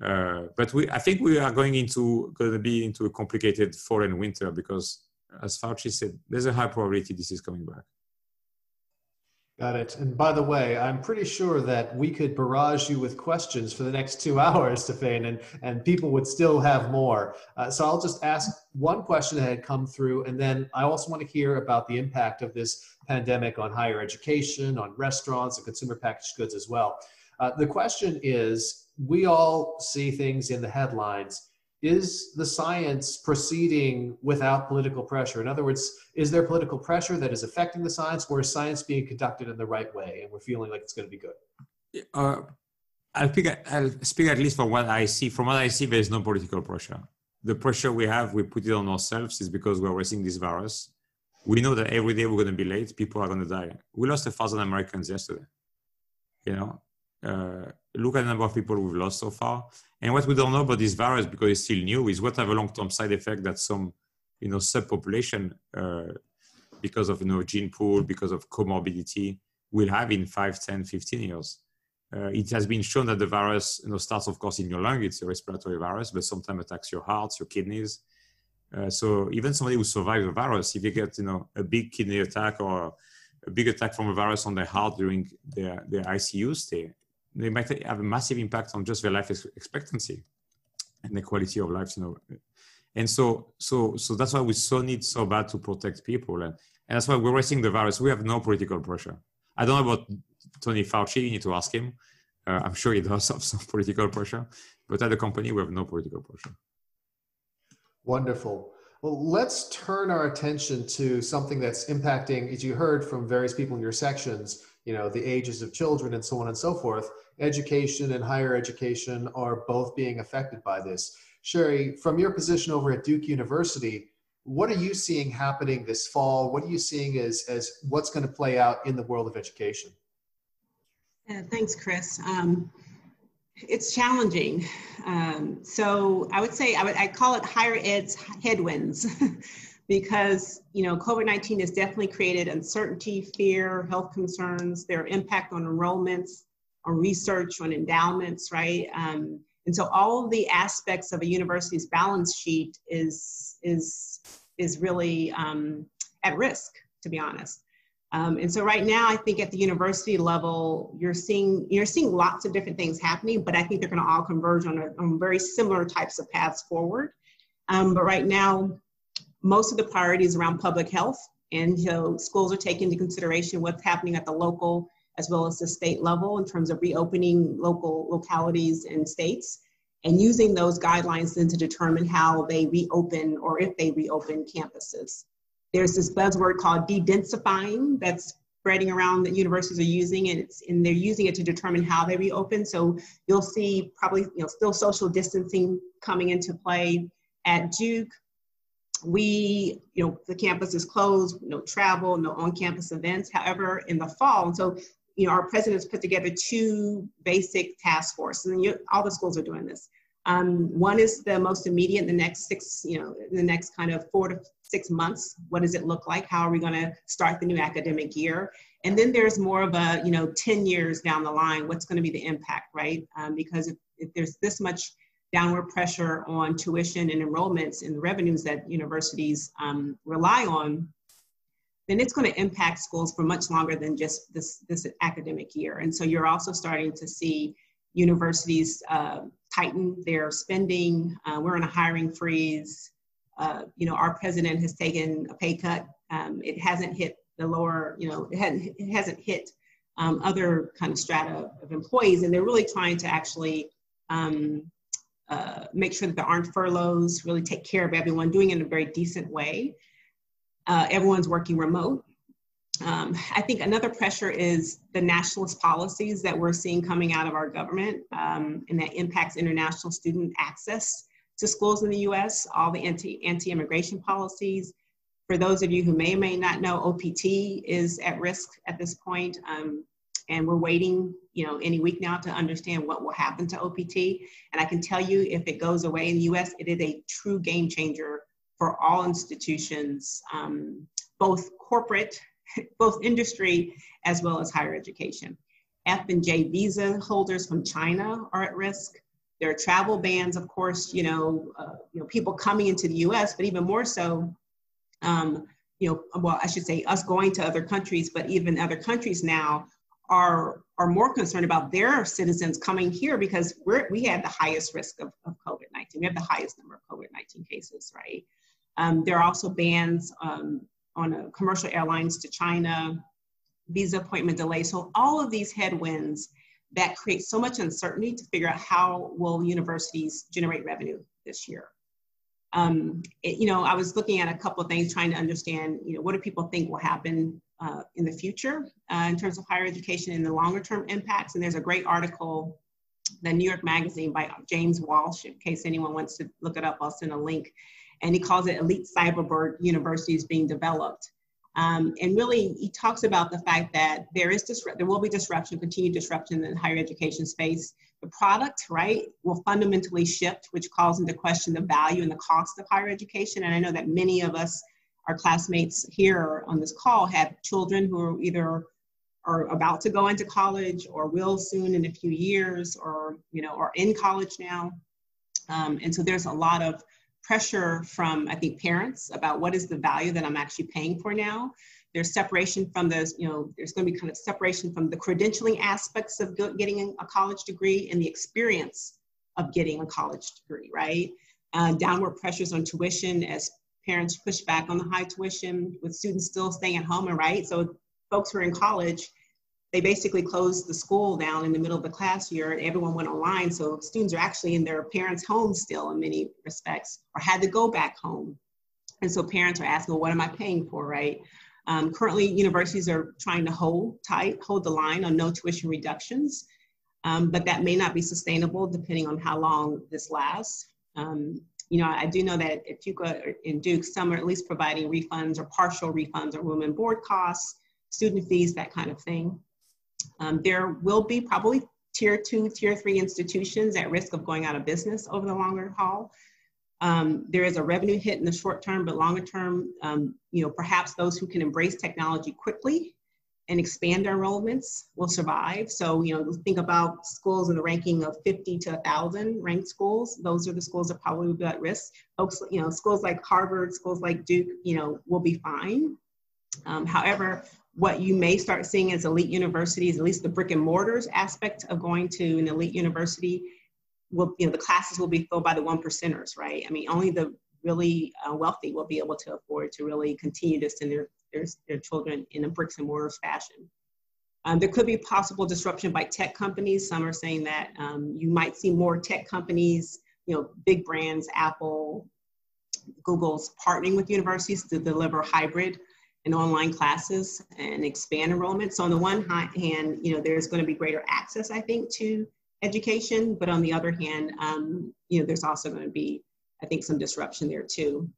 Uh, but we, I think we are going into going to be into a complicated fall and winter because, as Fauci said, there's a high probability this is coming back. Got it. And by the way, I'm pretty sure that we could barrage you with questions for the next two hours, Stephan, and, and people would still have more. Uh, so I'll just ask one question that had come through, and then I also want to hear about the impact of this pandemic on higher education, on restaurants, and consumer packaged goods as well. Uh, the question is we all see things in the headlines is the science proceeding without political pressure? In other words, is there political pressure that is affecting the science, or is science being conducted in the right way and we're feeling like it's going to be good? Uh, I'll, speak, I'll speak at least from what I see. From what I see, there is no political pressure. The pressure we have, we put it on ourselves, is because we're racing this virus. We know that every day we're going to be late, people are going to die. We lost a thousand Americans yesterday. You know, uh, look at the number of people we've lost so far. And what we don't know about this virus, because it's still new, is what are the long-term side effects that some, you know, subpopulation, uh, because of, you know, gene pool, because of comorbidity, will have in 5, 10, 15 years. Uh, it has been shown that the virus, you know, starts, of course, in your lung. It's a respiratory virus, but sometimes attacks your heart, your kidneys. Uh, so even somebody who survives the virus, if you get, you know, a big kidney attack or a big attack from a virus on their heart during their, their ICU stay, they might have a massive impact on just their life expectancy and the quality of life, you know. And so, so, so that's why we so need so bad to protect people, and, and that's why we're racing the virus. We have no political pressure. I don't know about Tony Fauci. You need to ask him. Uh, I'm sure he does have some political pressure, but at the company, we have no political pressure. Wonderful. Well, let's turn our attention to something that's impacting, as you heard from various people in your sections, you know, the ages of children and so on and so forth, education and higher education are both being affected by this. Shari, from your position over at Duke University, what are you seeing happening this fall? What are you seeing as, as what's going to play out in the world of education? Yeah, thanks, Chris. Um, it's challenging. Um, so I would say I would I call it higher ed's headwinds. because you know COVID-19 has definitely created uncertainty, fear, health concerns, their impact on enrollments, on research, on endowments, right? Um, and so all of the aspects of a university's balance sheet is is is really um, at risk, to be honest. Um, and so right now, I think at the university level, you're seeing you're seeing lots of different things happening, but I think they're going to all converge on, a, on very similar types of paths forward. Um, but right now, most of the priorities around public health, and you know, schools are taking into consideration what's happening at the local as well as the state level in terms of reopening local localities and states and using those guidelines then to determine how they reopen or if they reopen campuses. There's this buzzword called de-densifying that's spreading around that universities are using and, and they're using it to determine how they reopen. So you'll see probably you know still social distancing coming into play at Duke. We, you know, the campus is closed, no travel, no on-campus events. However, in the fall, and so you know, our president's put together two basic task forces, and you, all the schools are doing this. Um, one is the most immediate, the next six, you know, the next kind of four to six months. What does it look like? How are we going to start the new academic year? And then there's more of a, you know, 10 years down the line, what's going to be the impact, right? Um, because if, if there's this much downward pressure on tuition and enrollments and the revenues that universities um, rely on, then it's going to impact schools for much longer than just this, this academic year. And so you're also starting to see universities uh, tighten their spending. Uh, we're in a hiring freeze. Uh, you know, our president has taken a pay cut. Um, it hasn't hit the lower, you know, it, hadn't, it hasn't hit um, other kind of strata of employees. And they're really trying to actually um, uh, make sure that there aren't furloughs, really take care of everyone, doing it in a very decent way. Uh, everyone's working remote. Um, I think another pressure is the nationalist policies that we're seeing coming out of our government, um, and that impacts international student access to schools in the US, all the anti, anti-immigration policies. For those of you who may or may not know, OPT is at risk at this point, um, and we're waiting, you know, any week now to understand what will happen to OPT. And I can tell you, if it goes away in the US, it is a true game changer for all institutions, um, both corporate both industry as well as higher education. F and J visa holders from China are at risk. There are travel bans, of course, you know, uh, you know, people coming into the U.S., but even more so, um, you know, well, I should say us going to other countries, but even other countries now are are more concerned about their citizens coming here because we're we have the highest risk of, of COVID-19. We have the highest number of COVID-19 cases, right? Um, there are also bans um, on a commercial airlines to China, visa appointment delays. So all of these headwinds that create so much uncertainty to figure out how will universities generate revenue this year. Um, it, you know, I was looking at a couple of things, trying to understand, you know, what do people think will happen uh, in the future uh, in terms of higher education and the longer term impacts. And there's a great article, the New York Magazine by James Walsh, in case anyone wants to look it up, I'll send a link and he calls it elite cyber universities being developed. Um, and really, he talks about the fact that there is there will be disruption, continued disruption in the higher education space. The product, right, will fundamentally shift, which calls into question the value and the cost of higher education. And I know that many of us, our classmates here on this call, have children who are either are about to go into college or will soon in a few years, or you know, are in college now. Um, and so there's a lot of pressure from, I think, parents about what is the value that I'm actually paying for now. There's separation from those, you know, there's going to be kind of separation from the credentialing aspects of getting a college degree and the experience of getting a college degree, right? Uh, downward pressures on tuition as parents push back on the high tuition with students still staying at home, and right? So folks who are in college they basically closed the school down in the middle of the class year and everyone went online. So students are actually in their parents' homes still in many respects or had to go back home. And so parents are asking, well, what am I paying for, right? Um, currently, universities are trying to hold tight, hold the line on no tuition reductions, um, but that may not be sustainable depending on how long this lasts. Um, you know, I do know that at Fuqua in Duke, some are at least providing refunds or partial refunds or room and board costs, student fees, that kind of thing. Um, there will be probably tier two, tier three institutions at risk of going out of business over the longer haul. Um, there is a revenue hit in the short term, but longer term, um, you know, perhaps those who can embrace technology quickly and expand their enrollments will survive. So, you know, think about schools in the ranking of 50 to 1,000 ranked schools. Those are the schools that probably will be at risk. Folks, you know, schools like Harvard, schools like Duke, you know, will be fine. Um, however, what you may start seeing as elite universities, at least the brick and mortars aspect of going to an elite university, will, you know, the classes will be filled by the one percenters, right? I mean, only the really uh, wealthy will be able to afford to really continue to send their, their, their children in a bricks and mortars fashion. Um, there could be possible disruption by tech companies. Some are saying that um, you might see more tech companies, you know, big brands, Apple, Google's partnering with universities to deliver hybrid and online classes and expand enrollment. So on the one hand, you know, there's going to be greater access, I think, to education, but on the other hand, um, you know, there's also going to be, I think, some disruption there too.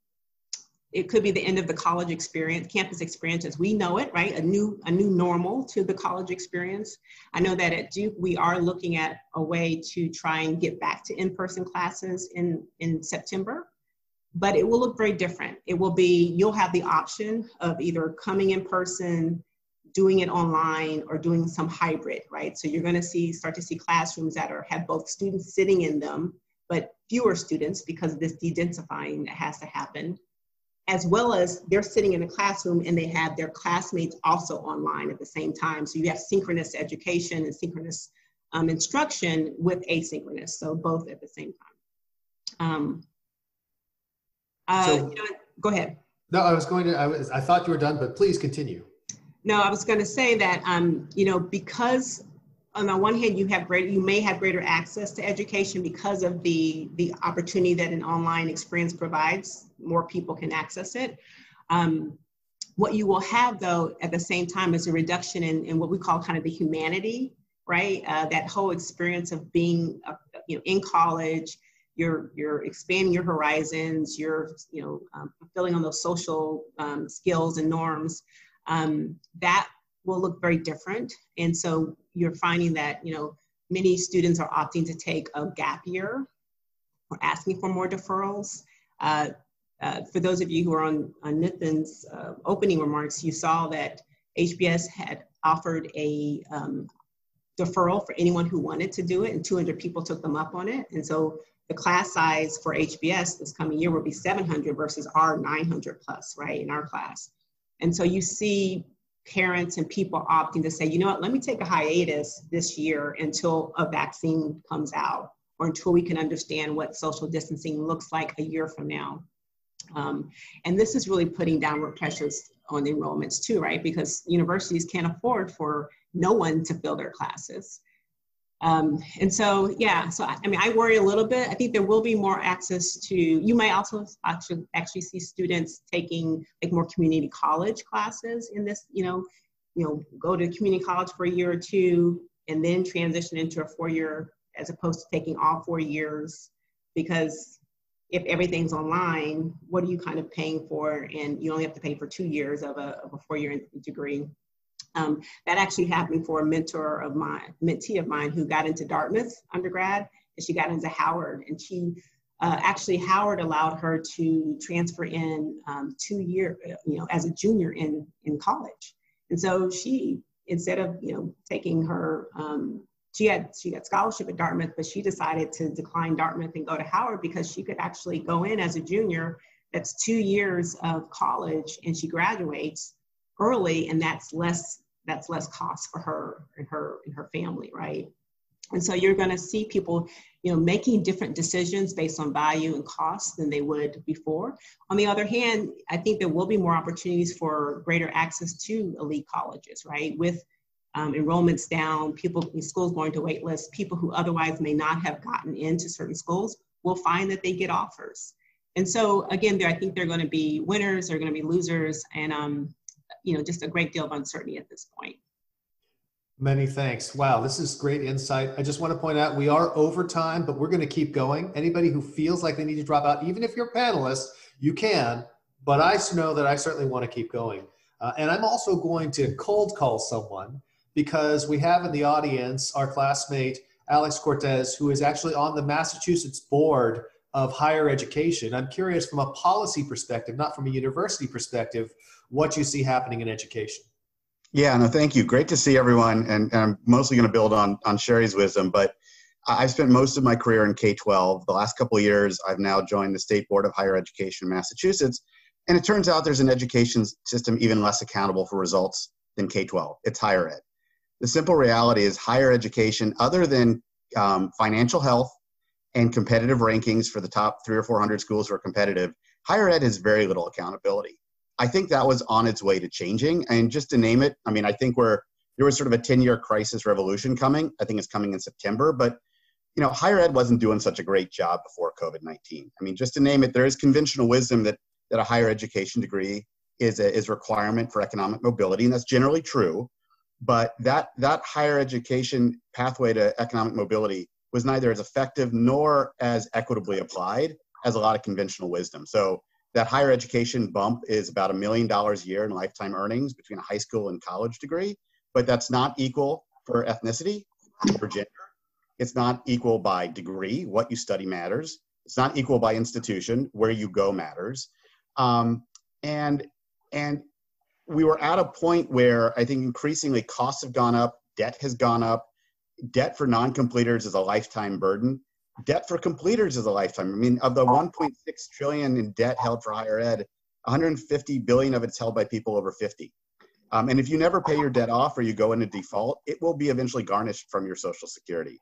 It could be the end of the college experience, campus experience as we know it, right? A new, a new normal to the college experience. I know that at Duke, we are looking at a way to try and get back to in-person classes in, in September but it will look very different. It will be, you'll have the option of either coming in person, doing it online, or doing some hybrid, right? So you're gonna see, start to see classrooms that are, have both students sitting in them, but fewer students because of this de-densifying that has to happen, as well as they're sitting in a classroom and they have their classmates also online at the same time. So you have synchronous education and synchronous um, instruction with asynchronous, so both at the same time. Um, uh, so, you know, go ahead. No, I was going to, I, was, I thought you were done, but please continue. No, I was going to say that, um, you know, because on the one hand, you have greater, you may have greater access to education because of the, the opportunity that an online experience provides, more people can access it. Um, what you will have though, at the same time is a reduction in, in what we call kind of the humanity, right? Uh, that whole experience of being, uh, you know, in college, you're you're expanding your horizons you're you know um, fulfilling on those social um, skills and norms um, that will look very different and so you're finding that you know many students are opting to take a gap year or asking for more deferrals uh, uh, for those of you who are on, on Nitin's uh, opening remarks, you saw that HBS had offered a um, deferral for anyone who wanted to do it, and 200 people took them up on it. And so the class size for HBS this coming year will be 700 versus our 900 plus, right, in our class. And so you see parents and people opting to say, you know what, let me take a hiatus this year until a vaccine comes out or until we can understand what social distancing looks like a year from now. Um, and this is really putting downward pressures on enrollments too, right? Because universities can't afford for no one to fill their classes. Um, and so, yeah, so I, I, mean, I worry a little bit. I think there will be more access to, you might also actually, actually see students taking like more community college classes in this, you know, you know, go to community college for a year or two and then transition into a four-year as opposed to taking all four years because if everything's online, what are you kind of paying for? And you only have to pay for two years of a, of a four-year degree. Um, that actually happened for a mentor of mine, mentee of mine who got into Dartmouth undergrad and she got into Howard and she uh, actually Howard allowed her to transfer in um, two year, you know, as a junior in, in college. And so she, instead of, you know, taking her, um, she had, she got scholarship at Dartmouth, but she decided to decline Dartmouth and go to Howard because she could actually go in as a junior. That's two years of college and she graduates early and that's less that's less cost for her and her and her family right? And so you're going to see people you know making different decisions based on value and cost than they would before. On the other hand i think there will be more opportunities for greater access to elite colleges right? With um, enrollments down people schools going to wait lists people who otherwise may not have gotten into certain schools will find that they get offers. And so again there i think there are going to be winners there are going to be losers and um, you know, just a great deal of uncertainty at this point. Many thanks. Wow, this is great insight. I just want to point out we are over time, but we're going to keep going. Anybody who feels like they need to drop out, even if you're a panelist, you can. But I know that I certainly want to keep going. Uh, and I'm also going to cold call someone because we have in the audience our classmate, Alex Cortez, who is actually on the Massachusetts board of higher education. I'm curious from a policy perspective, not from a university perspective, what you see happening in education. Yeah, no, thank you. Great to see everyone. And, and I'm mostly going to build on, on Shari's wisdom, but I've spent most of my career in K 12. The last couple years, I've now joined the State Board of Higher Education in Massachusetts. And it turns out there's an education system even less accountable for results than K 12. It's higher ed. The simple reality is higher education, other than um, financial health and competitive rankings for the top three or 400 schools who are competitive, higher ed has very little accountability. I think that was on its way to changing. And just to name it, I mean, I think we're, there was sort of a 10 year crisis revolution coming. I think it's coming in September, but you know, higher ed wasn't doing such a great job before COVID 19. I mean, just to name it, there is conventional wisdom that, that a higher education degree is a is requirement for economic mobility, and that's generally true. But that, that higher education pathway to economic mobility was neither as effective nor as equitably applied as a lot of conventional wisdom. So that higher education bump is about a million dollars a year in lifetime earnings between a high school and college degree, but that's not equal for ethnicity, for gender, it's not equal by degree. What you study matters. It's not equal by institution. Where you go matters. Um, and and we were at a point where I think increasingly costs have gone up, debt has gone up. Debt for non-completers is a lifetime burden. Debt for completers is a lifetime. I mean, of the 1.6 trillion in debt held for higher ed, 150 billion of it's held by people over 50. Um, and if you never pay your debt off or you go into default, it will be eventually garnished from your Social Security.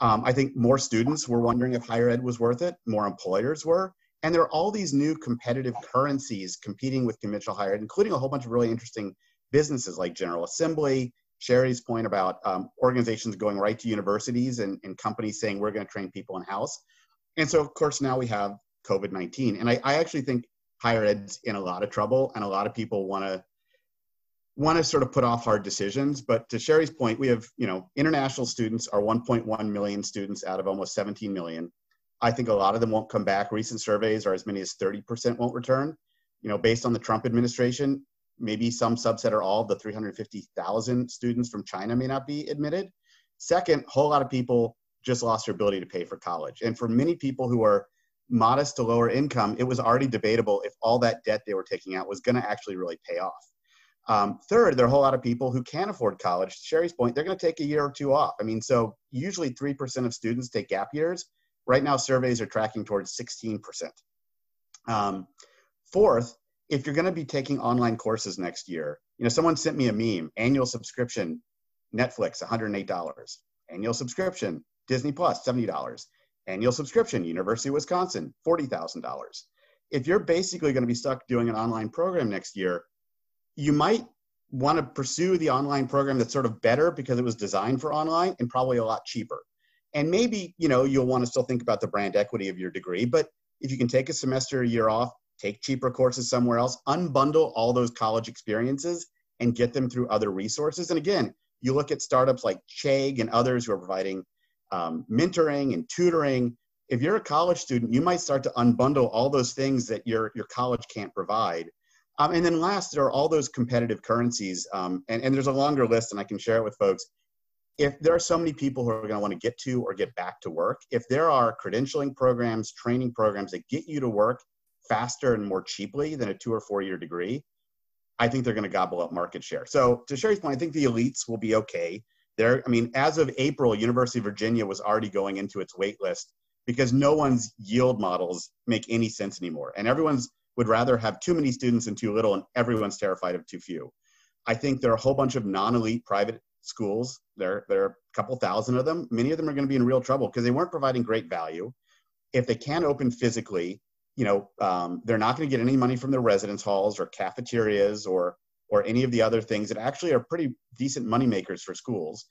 Um, I think more students were wondering if higher ed was worth it, more employers were. And there are all these new competitive currencies competing with conventional higher ed, including a whole bunch of really interesting businesses like General Assembly. Shari's point about um, organizations going right to universities and, and companies saying we're going to train people in house. And so, of course, now we have COVID 19. And I, I actually think higher ed's in a lot of trouble, and a lot of people want to want to sort of put off hard decisions. But to Shari's point, we have, you know, international students are 1.1 million students out of almost 17 million. I think a lot of them won't come back. Recent surveys are as many as 30% won't return. You know, based on the Trump administration, maybe some subset or all the 350,000 students from China may not be admitted. Second, a whole lot of people just lost their ability to pay for college. And for many people who are modest to lower income, it was already debatable if all that debt they were taking out was going to actually really pay off. Um, third, there are a whole lot of people who can't afford college. Shari's point, they're going to take a year or two off. I mean, so usually 3% of students take gap years. Right now, surveys are tracking towards 16%. Um, fourth, if you're going to be taking online courses next year, you know, someone sent me a meme annual subscription, Netflix, $108, annual subscription, Disney Plus, $70, annual subscription, University of Wisconsin, $40,000. If you're basically going to be stuck doing an online program next year, you might want to pursue the online program that's sort of better because it was designed for online and probably a lot cheaper. And maybe, you know, you'll want to still think about the brand equity of your degree, but if you can take a semester, a year off, take cheaper courses somewhere else, unbundle all those college experiences and get them through other resources. And again, you look at startups like Chegg and others who are providing um, mentoring and tutoring. If you're a college student, you might start to unbundle all those things that your, your college can't provide um, and then last, there are all those competitive currencies, um, and, and there's a longer list, and I can share it with folks. If there are so many people who are going to want to get to or get back to work, if there are credentialing programs, training programs that get you to work faster and more cheaply than a two or four year degree, I think they're going to gobble up market share. So to Shari's point, I think the elites will be okay. There, I mean, as of April, University of Virginia was already going into its wait list because no one's yield models make any sense anymore, and everyone's would rather have too many students and too little, and everyone's terrified of too few. I think there are a whole bunch of non-elite private schools. There, there are a couple thousand of them. Many of them are going to be in real trouble because they weren't providing great value. If they can't open physically, you know, um, they're not going to get any money from their residence halls or cafeterias or or any of the other things that actually are pretty decent money makers for schools.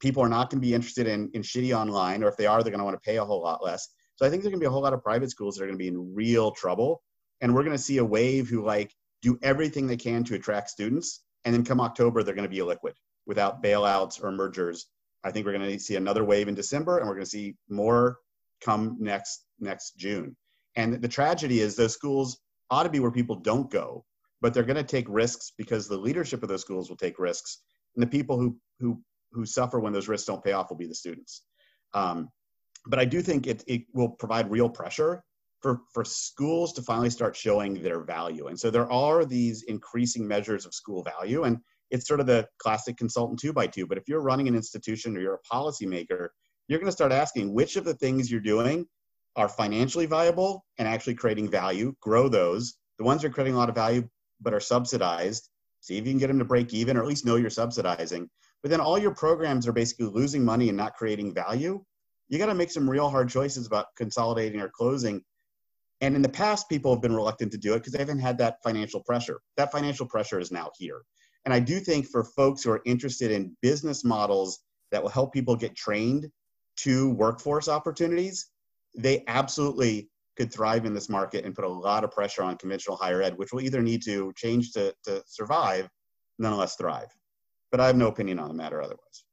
People are not going to be interested in, in shitty online, or if they are, they're going to want to pay a whole lot less. So I think there's going to be a whole lot of private schools that are going to be in real trouble and we're going to see a wave who like do everything they can to attract students and then come october they're going to be illiquid without bailouts or mergers i think we're going to see another wave in december and we're going to see more come next next june and the tragedy is those schools ought to be where people don't go but they're going to take risks because the leadership of those schools will take risks and the people who who who suffer when those risks don't pay off will be the students um, but i do think it, it will provide real pressure for, for schools to finally start showing their value. And so there are these increasing measures of school value. And it's sort of the classic consultant two by two. But if you're running an institution or you're a policymaker, you're going to start asking which of the things you're doing are financially viable and actually creating value, grow those. The ones that are creating a lot of value but are subsidized, see if you can get them to break even or at least know you're subsidizing. But then all your programs are basically losing money and not creating value. You got to make some real hard choices about consolidating or closing. And in the past, people have been reluctant to do it because they haven't had that financial pressure. That financial pressure is now here. And I do think for folks who are interested in business models that will help people get trained to workforce opportunities, they absolutely could thrive in this market and put a lot of pressure on conventional higher ed, which will either need to change to, to survive, nonetheless thrive. But I have no opinion on the matter otherwise.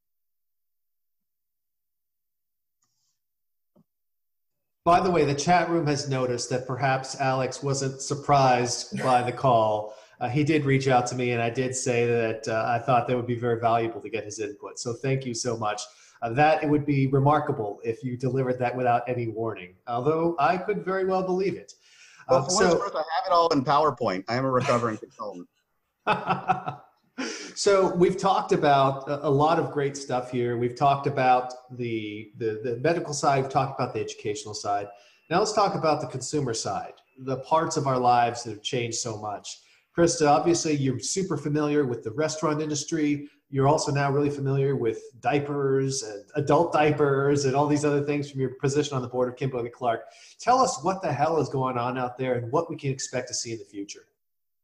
By the way, the chat room has noticed that perhaps Alex wasn't surprised by the call. Uh, he did reach out to me, and I did say that uh, I thought that would be very valuable to get his input. So thank you so much. Uh, that it would be remarkable if you delivered that without any warning. Although I could very well believe it. Well, uh, for so, worth, I have it all in PowerPoint. I am a recovering consultant. so we've talked about a lot of great stuff here. We've talked about the, the, the medical side. We've talked about the educational side. Now let's talk about the consumer side, the parts of our lives that have changed so much. Christa, obviously you're super familiar with the restaurant industry. You're also now really familiar with diapers and adult diapers and all these other things from your position on the board of Kimberly Clark. Tell us what the hell is going on out there and what we can expect to see in the future.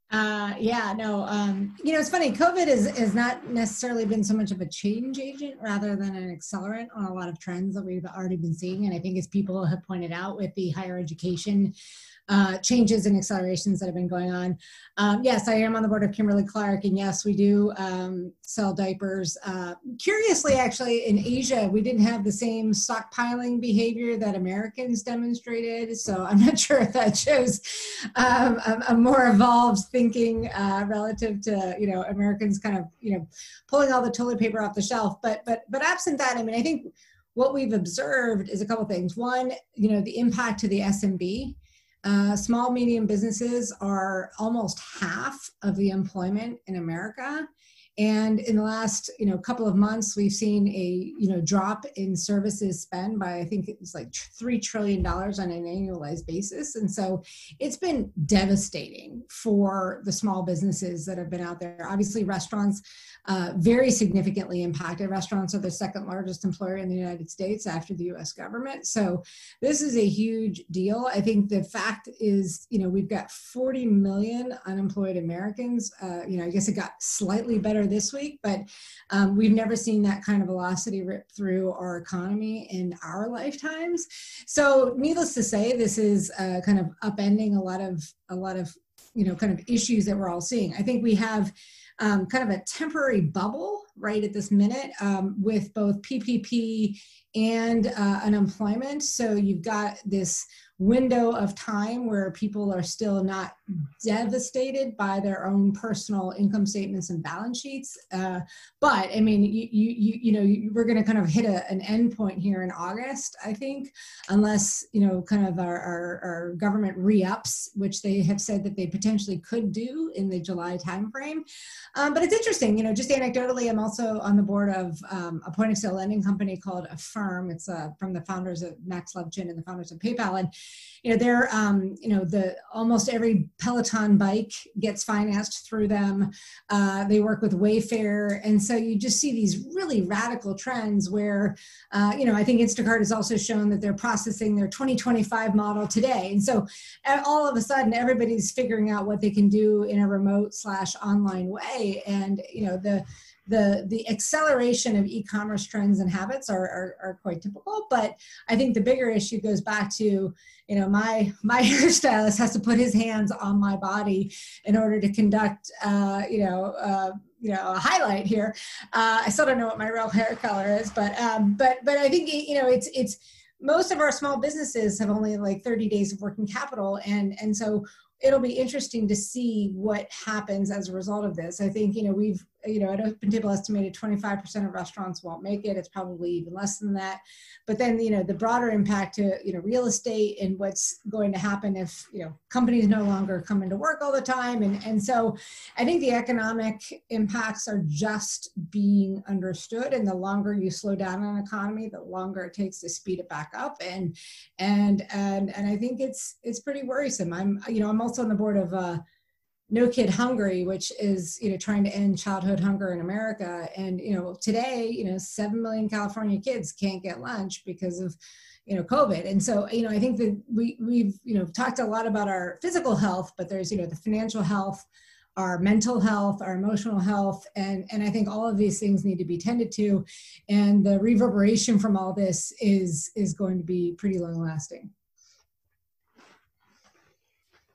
Uh, yeah, no, um, you know, it's funny. COVID is, is not necessarily been so much of a change agent rather than an accelerant on a lot of trends that we've already been seeing. And I think as people have pointed out with the higher education uh, changes and accelerations that have been going on. Um, yes, I am on the board of Kimberly Clark, and yes, we do um, sell diapers. Uh, curiously, actually, in Asia, we didn't have the same stockpiling behavior that Americans demonstrated. So I'm not sure if that shows um, a, a, more evolved thinking uh, relative to you know Americans kind of you know pulling all the toilet paper off the shelf. But but but absent that, I mean, I think what we've observed is a couple things. One, you know, the impact to the SMB. Uh, small medium businesses are almost half of the employment in America. And in the last, you know, couple of months, we've seen a, you know, drop in services spend by I think it was like three trillion dollars on an annualized basis. And so it's been devastating for the small businesses that have been out there. Obviously, restaurants uh, very significantly impacted. Restaurants are the second largest employer in the United States after the U.S. government. So this is a huge deal. I think the fact is, you know, we've got 40 million unemployed Americans. Uh, you know, I guess it got slightly better this week, but um, we've never seen that kind of velocity rip through our economy in our lifetimes. So, needless to say, this is uh, kind of upending a lot of a lot of you know kind of issues that we're all seeing. I think we have um, kind of a temporary bubble right at this minute um, with both PPP and uh, unemployment. So you've got this window of time where people are still not devastated by their own personal income statements and balance sheets. Uh, but I mean, you, you, you know, you, we're going to kind of hit a, an end point here in August, I think, unless, you know, kind of our, our, our government re-ups, which they have said that they potentially could do in the July timeframe. Um, but it's interesting, you know, just anecdotally, I'm also on the board of um, a point of sale lending company called Affirm. It's uh, from the founders of Max Levchin and the founders of PayPal. And you know they're um, you know the almost every peloton bike gets financed through them. Uh, they work with wayfair. And so you just see these really radical trends where uh, you know i think instacart has also shown that they're processing their 2025 model today. And so all of a sudden everybody's figuring out what they can do in a remote slash online way. And you know the the the acceleration of e-commerce trends and habits are, are, are quite typical but i think the bigger issue goes back to you know my my hairstylist has to put his hands on my body in order to conduct uh, you know uh, you know a highlight here uh, i still don't know what my real hair color is but um, but but i think you know it's it's most of our small businesses have only like 30 days of working capital and and so it'll be interesting to see what happens as a result of this. I think, you know, we've you know, at Open Table estimated 25% of restaurants won't make it. It's probably even less than that. But then, you know, the broader impact to, you know, real estate and what's going to happen if, you know, companies no longer come into work all the time. And, and so I think the economic impacts are just being understood. And the longer you slow down an economy, the longer it takes to speed it back up. And, and, and, and I think it's, it's pretty worrisome. I'm, you know, I'm also on the board of, uh, no Kid Hungry, which is you know trying to end childhood hunger in America. And you know today, you know, seven million California kids can't get lunch because of you know COVID. And so you know I think that we we've you know talked a lot about our physical health, but there's you know the financial health, our mental health, our emotional health, and and I think all of these things need to be tended to, and the reverberation from all this is is going to be pretty long lasting.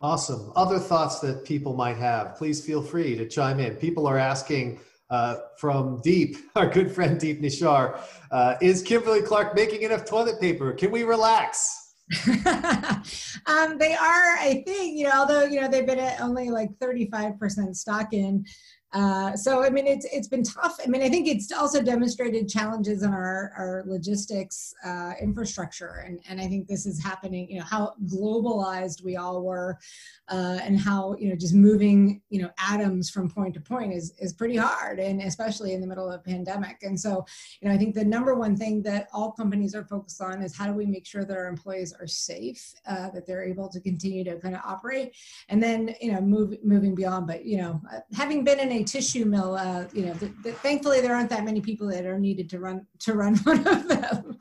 Awesome. Other thoughts that people might have, please feel free to chime in. People are asking uh, from Deep, our good friend Deep Nishar, uh, is Kimberly Clark making enough toilet paper? Can we relax? um, they are, I think, you know, although, you know, they've been at only like 35% stock in, uh, so I mean, it's it's been tough. I mean, I think it's also demonstrated challenges in our our logistics uh, infrastructure, and and I think this is happening. You know how globalized we all were, uh, and how you know just moving you know atoms from point to point is is pretty hard, and especially in the middle of a pandemic. And so, you know, I think the number one thing that all companies are focused on is how do we make sure that our employees are safe, uh, that they're able to continue to kind of operate, and then you know move moving beyond. But you know, uh, having been in a tissue mill, uh, you know, the, the, thankfully there aren't that many people that are needed to run to run one of them.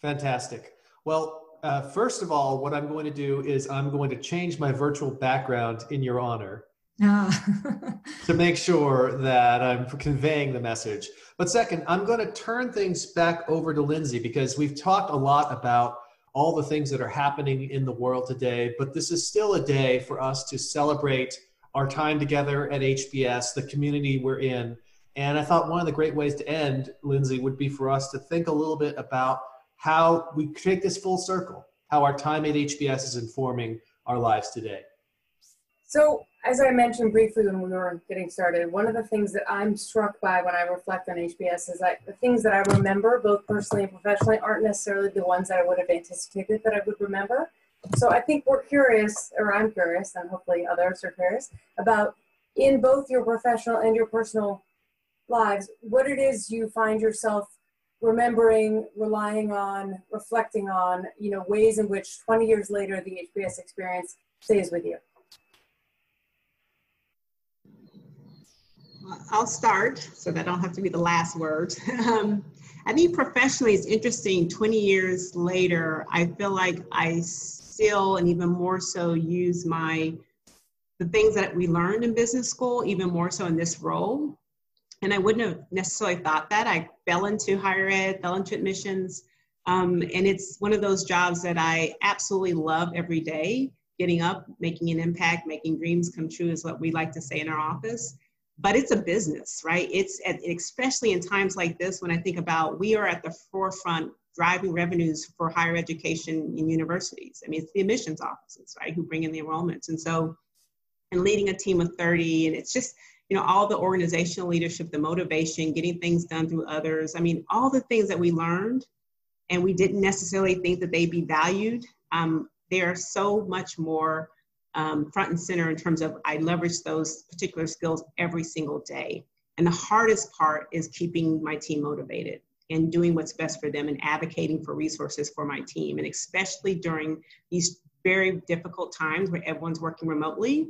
Fantastic. Well, uh, first of all, what I'm going to do is I'm going to change my virtual background in your honor. Ah. to make sure that I'm conveying the message. But second, I'm going to turn things back over to Lindsey because we've talked a lot about all the things that are happening in the world today. But this is still a day for us to celebrate our time together at HBS, the community we're in. And I thought one of the great ways to end, Lindsey, would be for us to think a little bit about how we take this full circle, how our time at HBS is informing our lives today. So as I mentioned briefly when we were getting started, one of the things that I'm struck by when I reflect on HBS is that the things that I remember, both personally and professionally, aren't necessarily the ones that I would have anticipated that I would remember. So I think we're curious, or I'm curious, and hopefully others are curious, about in both your professional and your personal lives, what it is you find yourself remembering, relying on, reflecting on, you know, ways in which 20 years later the HBS experience stays with you. I'll start so that I don't have to be the last word. Um, I think professionally it's interesting 20 years later, I feel like I still and even more so use my the things that we learned in business school even more so in this role. And I wouldn't have necessarily thought that. I fell into higher ed, fell into admissions. Um, and it's one of those jobs that I absolutely love every day. Getting up, making an impact, making dreams come true is what we like to say in our office but it's a business, right? It's at, especially in times like this when I think about we are at the forefront driving revenues for higher education in universities. I mean, it's the admissions offices, right, who bring in the enrollments. And so, and leading a team of 30, and it's just, you know, all the organizational leadership, the motivation, getting things done through others. I mean, all the things that we learned and we didn't necessarily think that they'd be valued. Um, they are so much more um, front and center in terms of I leverage those particular skills every single day. And the hardest part is keeping my team motivated and doing what's best for them and advocating for resources for my team. And especially during these very difficult times where everyone's working remotely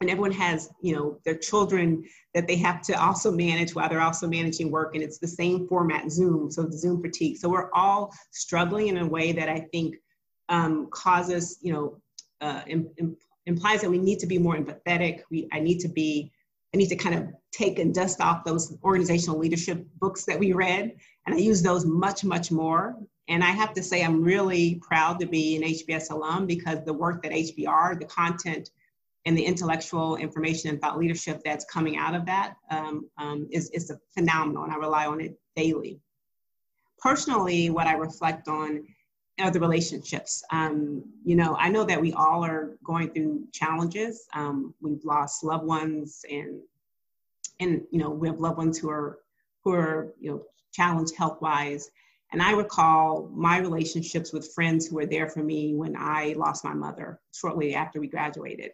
and everyone has, you know, their children that they have to also manage while they're also managing work. And it's the same format, Zoom, so Zoom fatigue. So we're all struggling in a way that I think um, causes, you know, uh, implies that we need to be more empathetic. We, I need to be, I need to kind of take and dust off those organizational leadership books that we read, and I use those much, much more. And I have to say, I'm really proud to be an HBS alum because the work that HBR, the content, and the intellectual information and thought leadership that's coming out of that um, um, is is phenomenal, and I rely on it daily. Personally, what I reflect on of the relationships. Um, you know, I know that we all are going through challenges. Um, we've lost loved ones, and and you know, we have loved ones who are who are you know challenged health wise. And I recall my relationships with friends who were there for me when I lost my mother shortly after we graduated.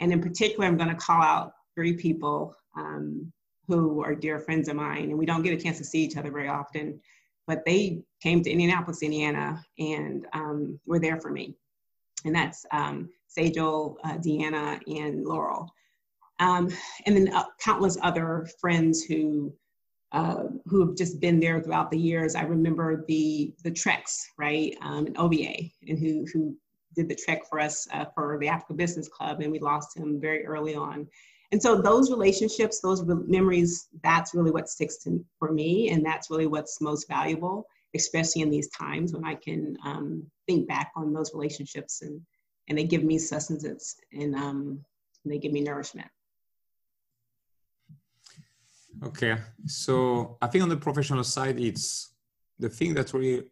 And in particular, I'm going to call out three people um, who are dear friends of mine, and we don't get a chance to see each other very often but they came to Indianapolis, Indiana, and um, were there for me. And that's um, uh, Deanna, and Laurel. Um, and then uh, countless other friends who uh, who have just been there throughout the years. I remember the the treks, right, um, in OVA, and who who did the trek for us uh, for the Africa Business Club, and we lost him very early on. And so those relationships, those re- memories, that's really what sticks to for me, and that's really what's most valuable, especially in these times when I can um, think back on those relationships and and they give me sustenance and um, and they give me nourishment. Okay, so I think on the professional side, it's the thing that really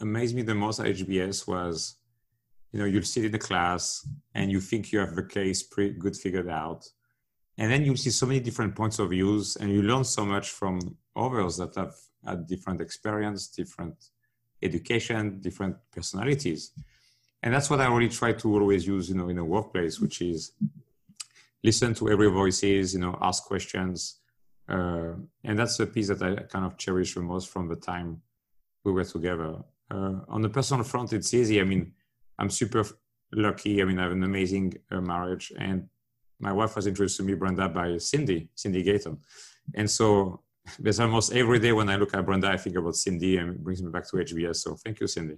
amazed me the most at HBS was, you know, you'll sit in the class and you think you have the case pretty good figured out, and then you see so many different points of views and you learn so much from others that have had different experience different education different personalities. And that's what i really try to always use you know in a workplace which is listen to every voices you know ask questions uh, and that's the piece that i kind of cherish the most from the time we were together. Uh, on the personal front it's easy. I mean i'm super lucky. I mean i have an amazing uh, marriage and my wife was introduced to me, Brenda, by Cindy, Cindy Gayton. And so there's almost every day when I look at Brenda, I think about Cindy and it brings me back to HBS. So thank you, Cindy.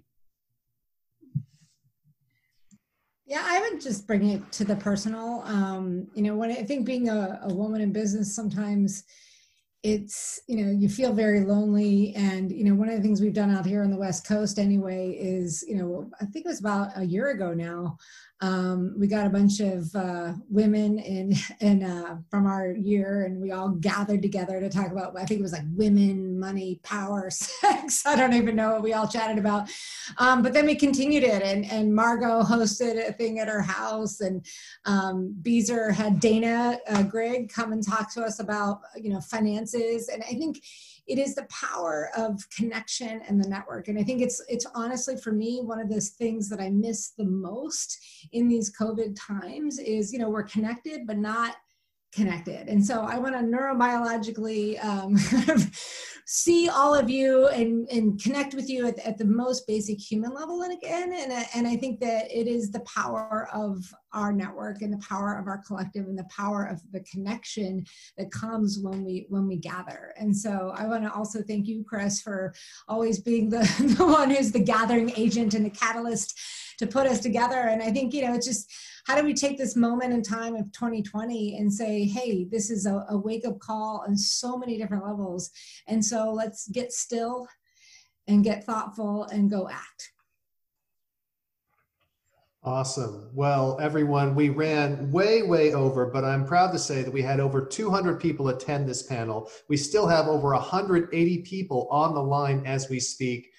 Yeah, I would just bring it to the personal. Um, you know, when I think being a, a woman in business, sometimes it's you know you feel very lonely and you know one of the things we've done out here on the west coast anyway is you know i think it was about a year ago now um, we got a bunch of uh, women in in uh, from our year, and we all gathered together to talk about. I think it was like women, money, power, sex. I don't even know what we all chatted about. Um, but then we continued it, and and Margot hosted a thing at her house, and um, Beezer had Dana uh, Grigg come and talk to us about you know finances, and I think it is the power of connection and the network. And i think it's it's honestly for me one of those things that i miss the most in these covid times is you know we're connected but not connected. And so I want to neurobiologically um, see all of you and, and connect with you at, at the most basic human level. And again, and, and I think that it is the power of our network and the power of our collective and the power of the connection that comes when we when we gather. And so I want to also thank you, Chris, for always being the, the one who's the gathering agent and the catalyst to put us together. And I think, you know, it's just how do we take this moment in time of 2020 and say, hey, this is a, a wake up call on so many different levels. And so let's get still and get thoughtful and go act. Awesome. Well, everyone, we ran way, way over, but I'm proud to say that we had over 200 people attend this panel. We still have over 180 people on the line as we speak.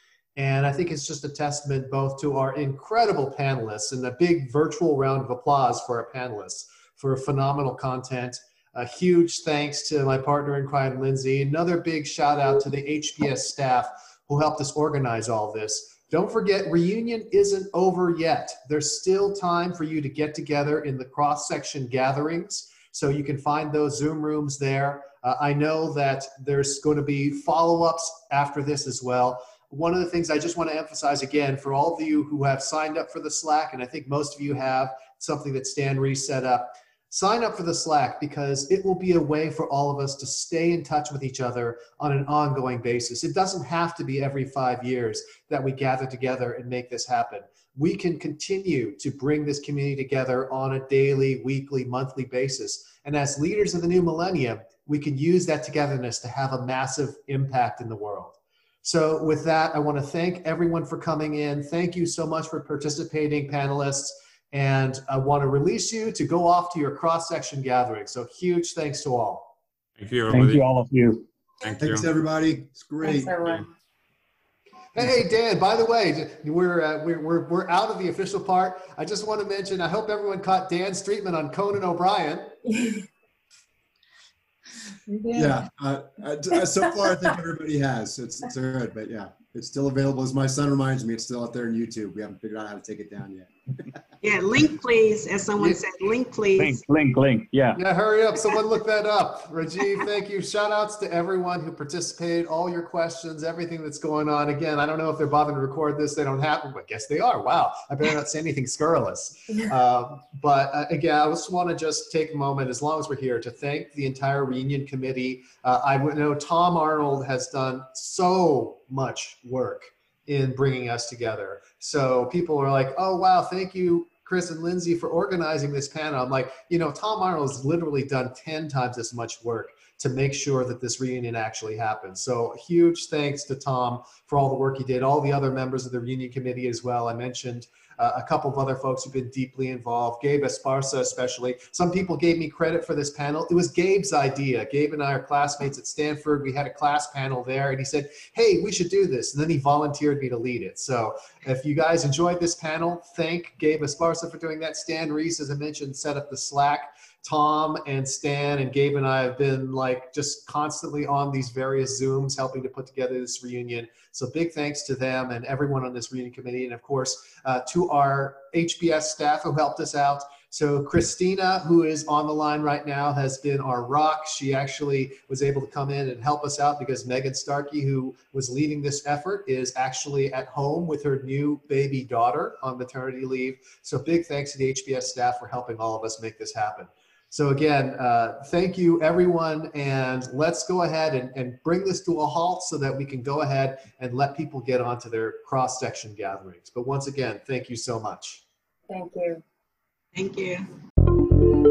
And I think it's just a testament both to our incredible panelists and a big virtual round of applause for our panelists for phenomenal content. A huge thanks to my partner in crime, Lindsey. Another big shout out to the HBS staff who helped us organize all this. Don't forget, reunion isn't over yet. There's still time for you to get together in the cross section gatherings. So you can find those Zoom rooms there. Uh, I know that there's going to be follow ups after this as well one of the things I just want to emphasize again for all of you who have signed up for the Slack, and I think most of you have something that Stan Reese set up, sign up for the Slack because it will be a way for all of us to stay in touch with each other on an ongoing basis. It doesn't have to be every five years that we gather together and make this happen. We can continue to bring this community together on a daily, weekly, monthly basis. And as leaders of the new millennium, we can use that togetherness to have a massive impact in the world. So with that, I want to thank everyone for coming in. Thank you so much for participating, panelists. And I want to release you to go off to your cross-section gathering. So huge thanks to all. Thank you, everybody. Thank you, all of you. Thank Thanks, you. everybody. It's great. Thanks, everyone. Hey, Dan, by the way, we're, uh, we're, we're, we're out of the official part. I just want to mention, I hope everyone caught Dan's treatment on Conan O'Brien. yeah, uh, uh, so far I think everybody has. It's, it's good, but yeah, it's still available. As my son reminds me, it's still out there on YouTube. We haven't figured out how to take it down yet. Yeah, link please, as someone said, link please. Link, link, link, yeah. Yeah, hurry up. Someone look that up. Rajiv, thank you. Shout outs to everyone who participated, all your questions, everything that's going on. Again, I don't know if they're bothering to record this. They don't have to, but guess they are. Wow. I better not say anything scurrilous. Uh, but uh, again, I just want to just take a moment, as long as we're here, to thank the entire reunion committee. Uh, I know Tom Arnold has done so much work in bringing us together. So people are like, oh, wow, thank you, Chris and Lindsey, for organizing this panel. I'm like, you know, Tom Arnold has literally done 10 times as much work to make sure that this reunion actually happens. So huge thanks to Tom for all the work he did, all the other members of the reunion committee as well. I mentioned uh, a couple of other folks who've been deeply involved, Gabe Esparza especially. Some people gave me credit for this panel. It was Gabe's idea. Gabe and I are classmates at Stanford. We had a class panel there, and he said, hey, we should do this. And then he volunteered me to lead it. So if you guys enjoyed this panel, thank Gabe Esparza for doing that. Stan Reese, as I mentioned, set up the Slack. Tom and Stan and Gabe and I have been like just constantly on these various Zooms helping to put together this reunion. So big thanks to them and everyone on this reunion committee. And of course, uh, to our HBS staff who helped us out. So Christina, who is on the line right now, has been our rock. She actually was able to come in and help us out because Megan Starkey, who was leading this effort, is actually at home with her new baby daughter on maternity leave. So big thanks to the HBS staff for helping all of us make this happen. So again, uh, thank you everyone, and let's go ahead and, and bring this to a halt so that we can go ahead and let people get onto their cross-section gatherings. But once again, thank you so much. Thank you. Thank you.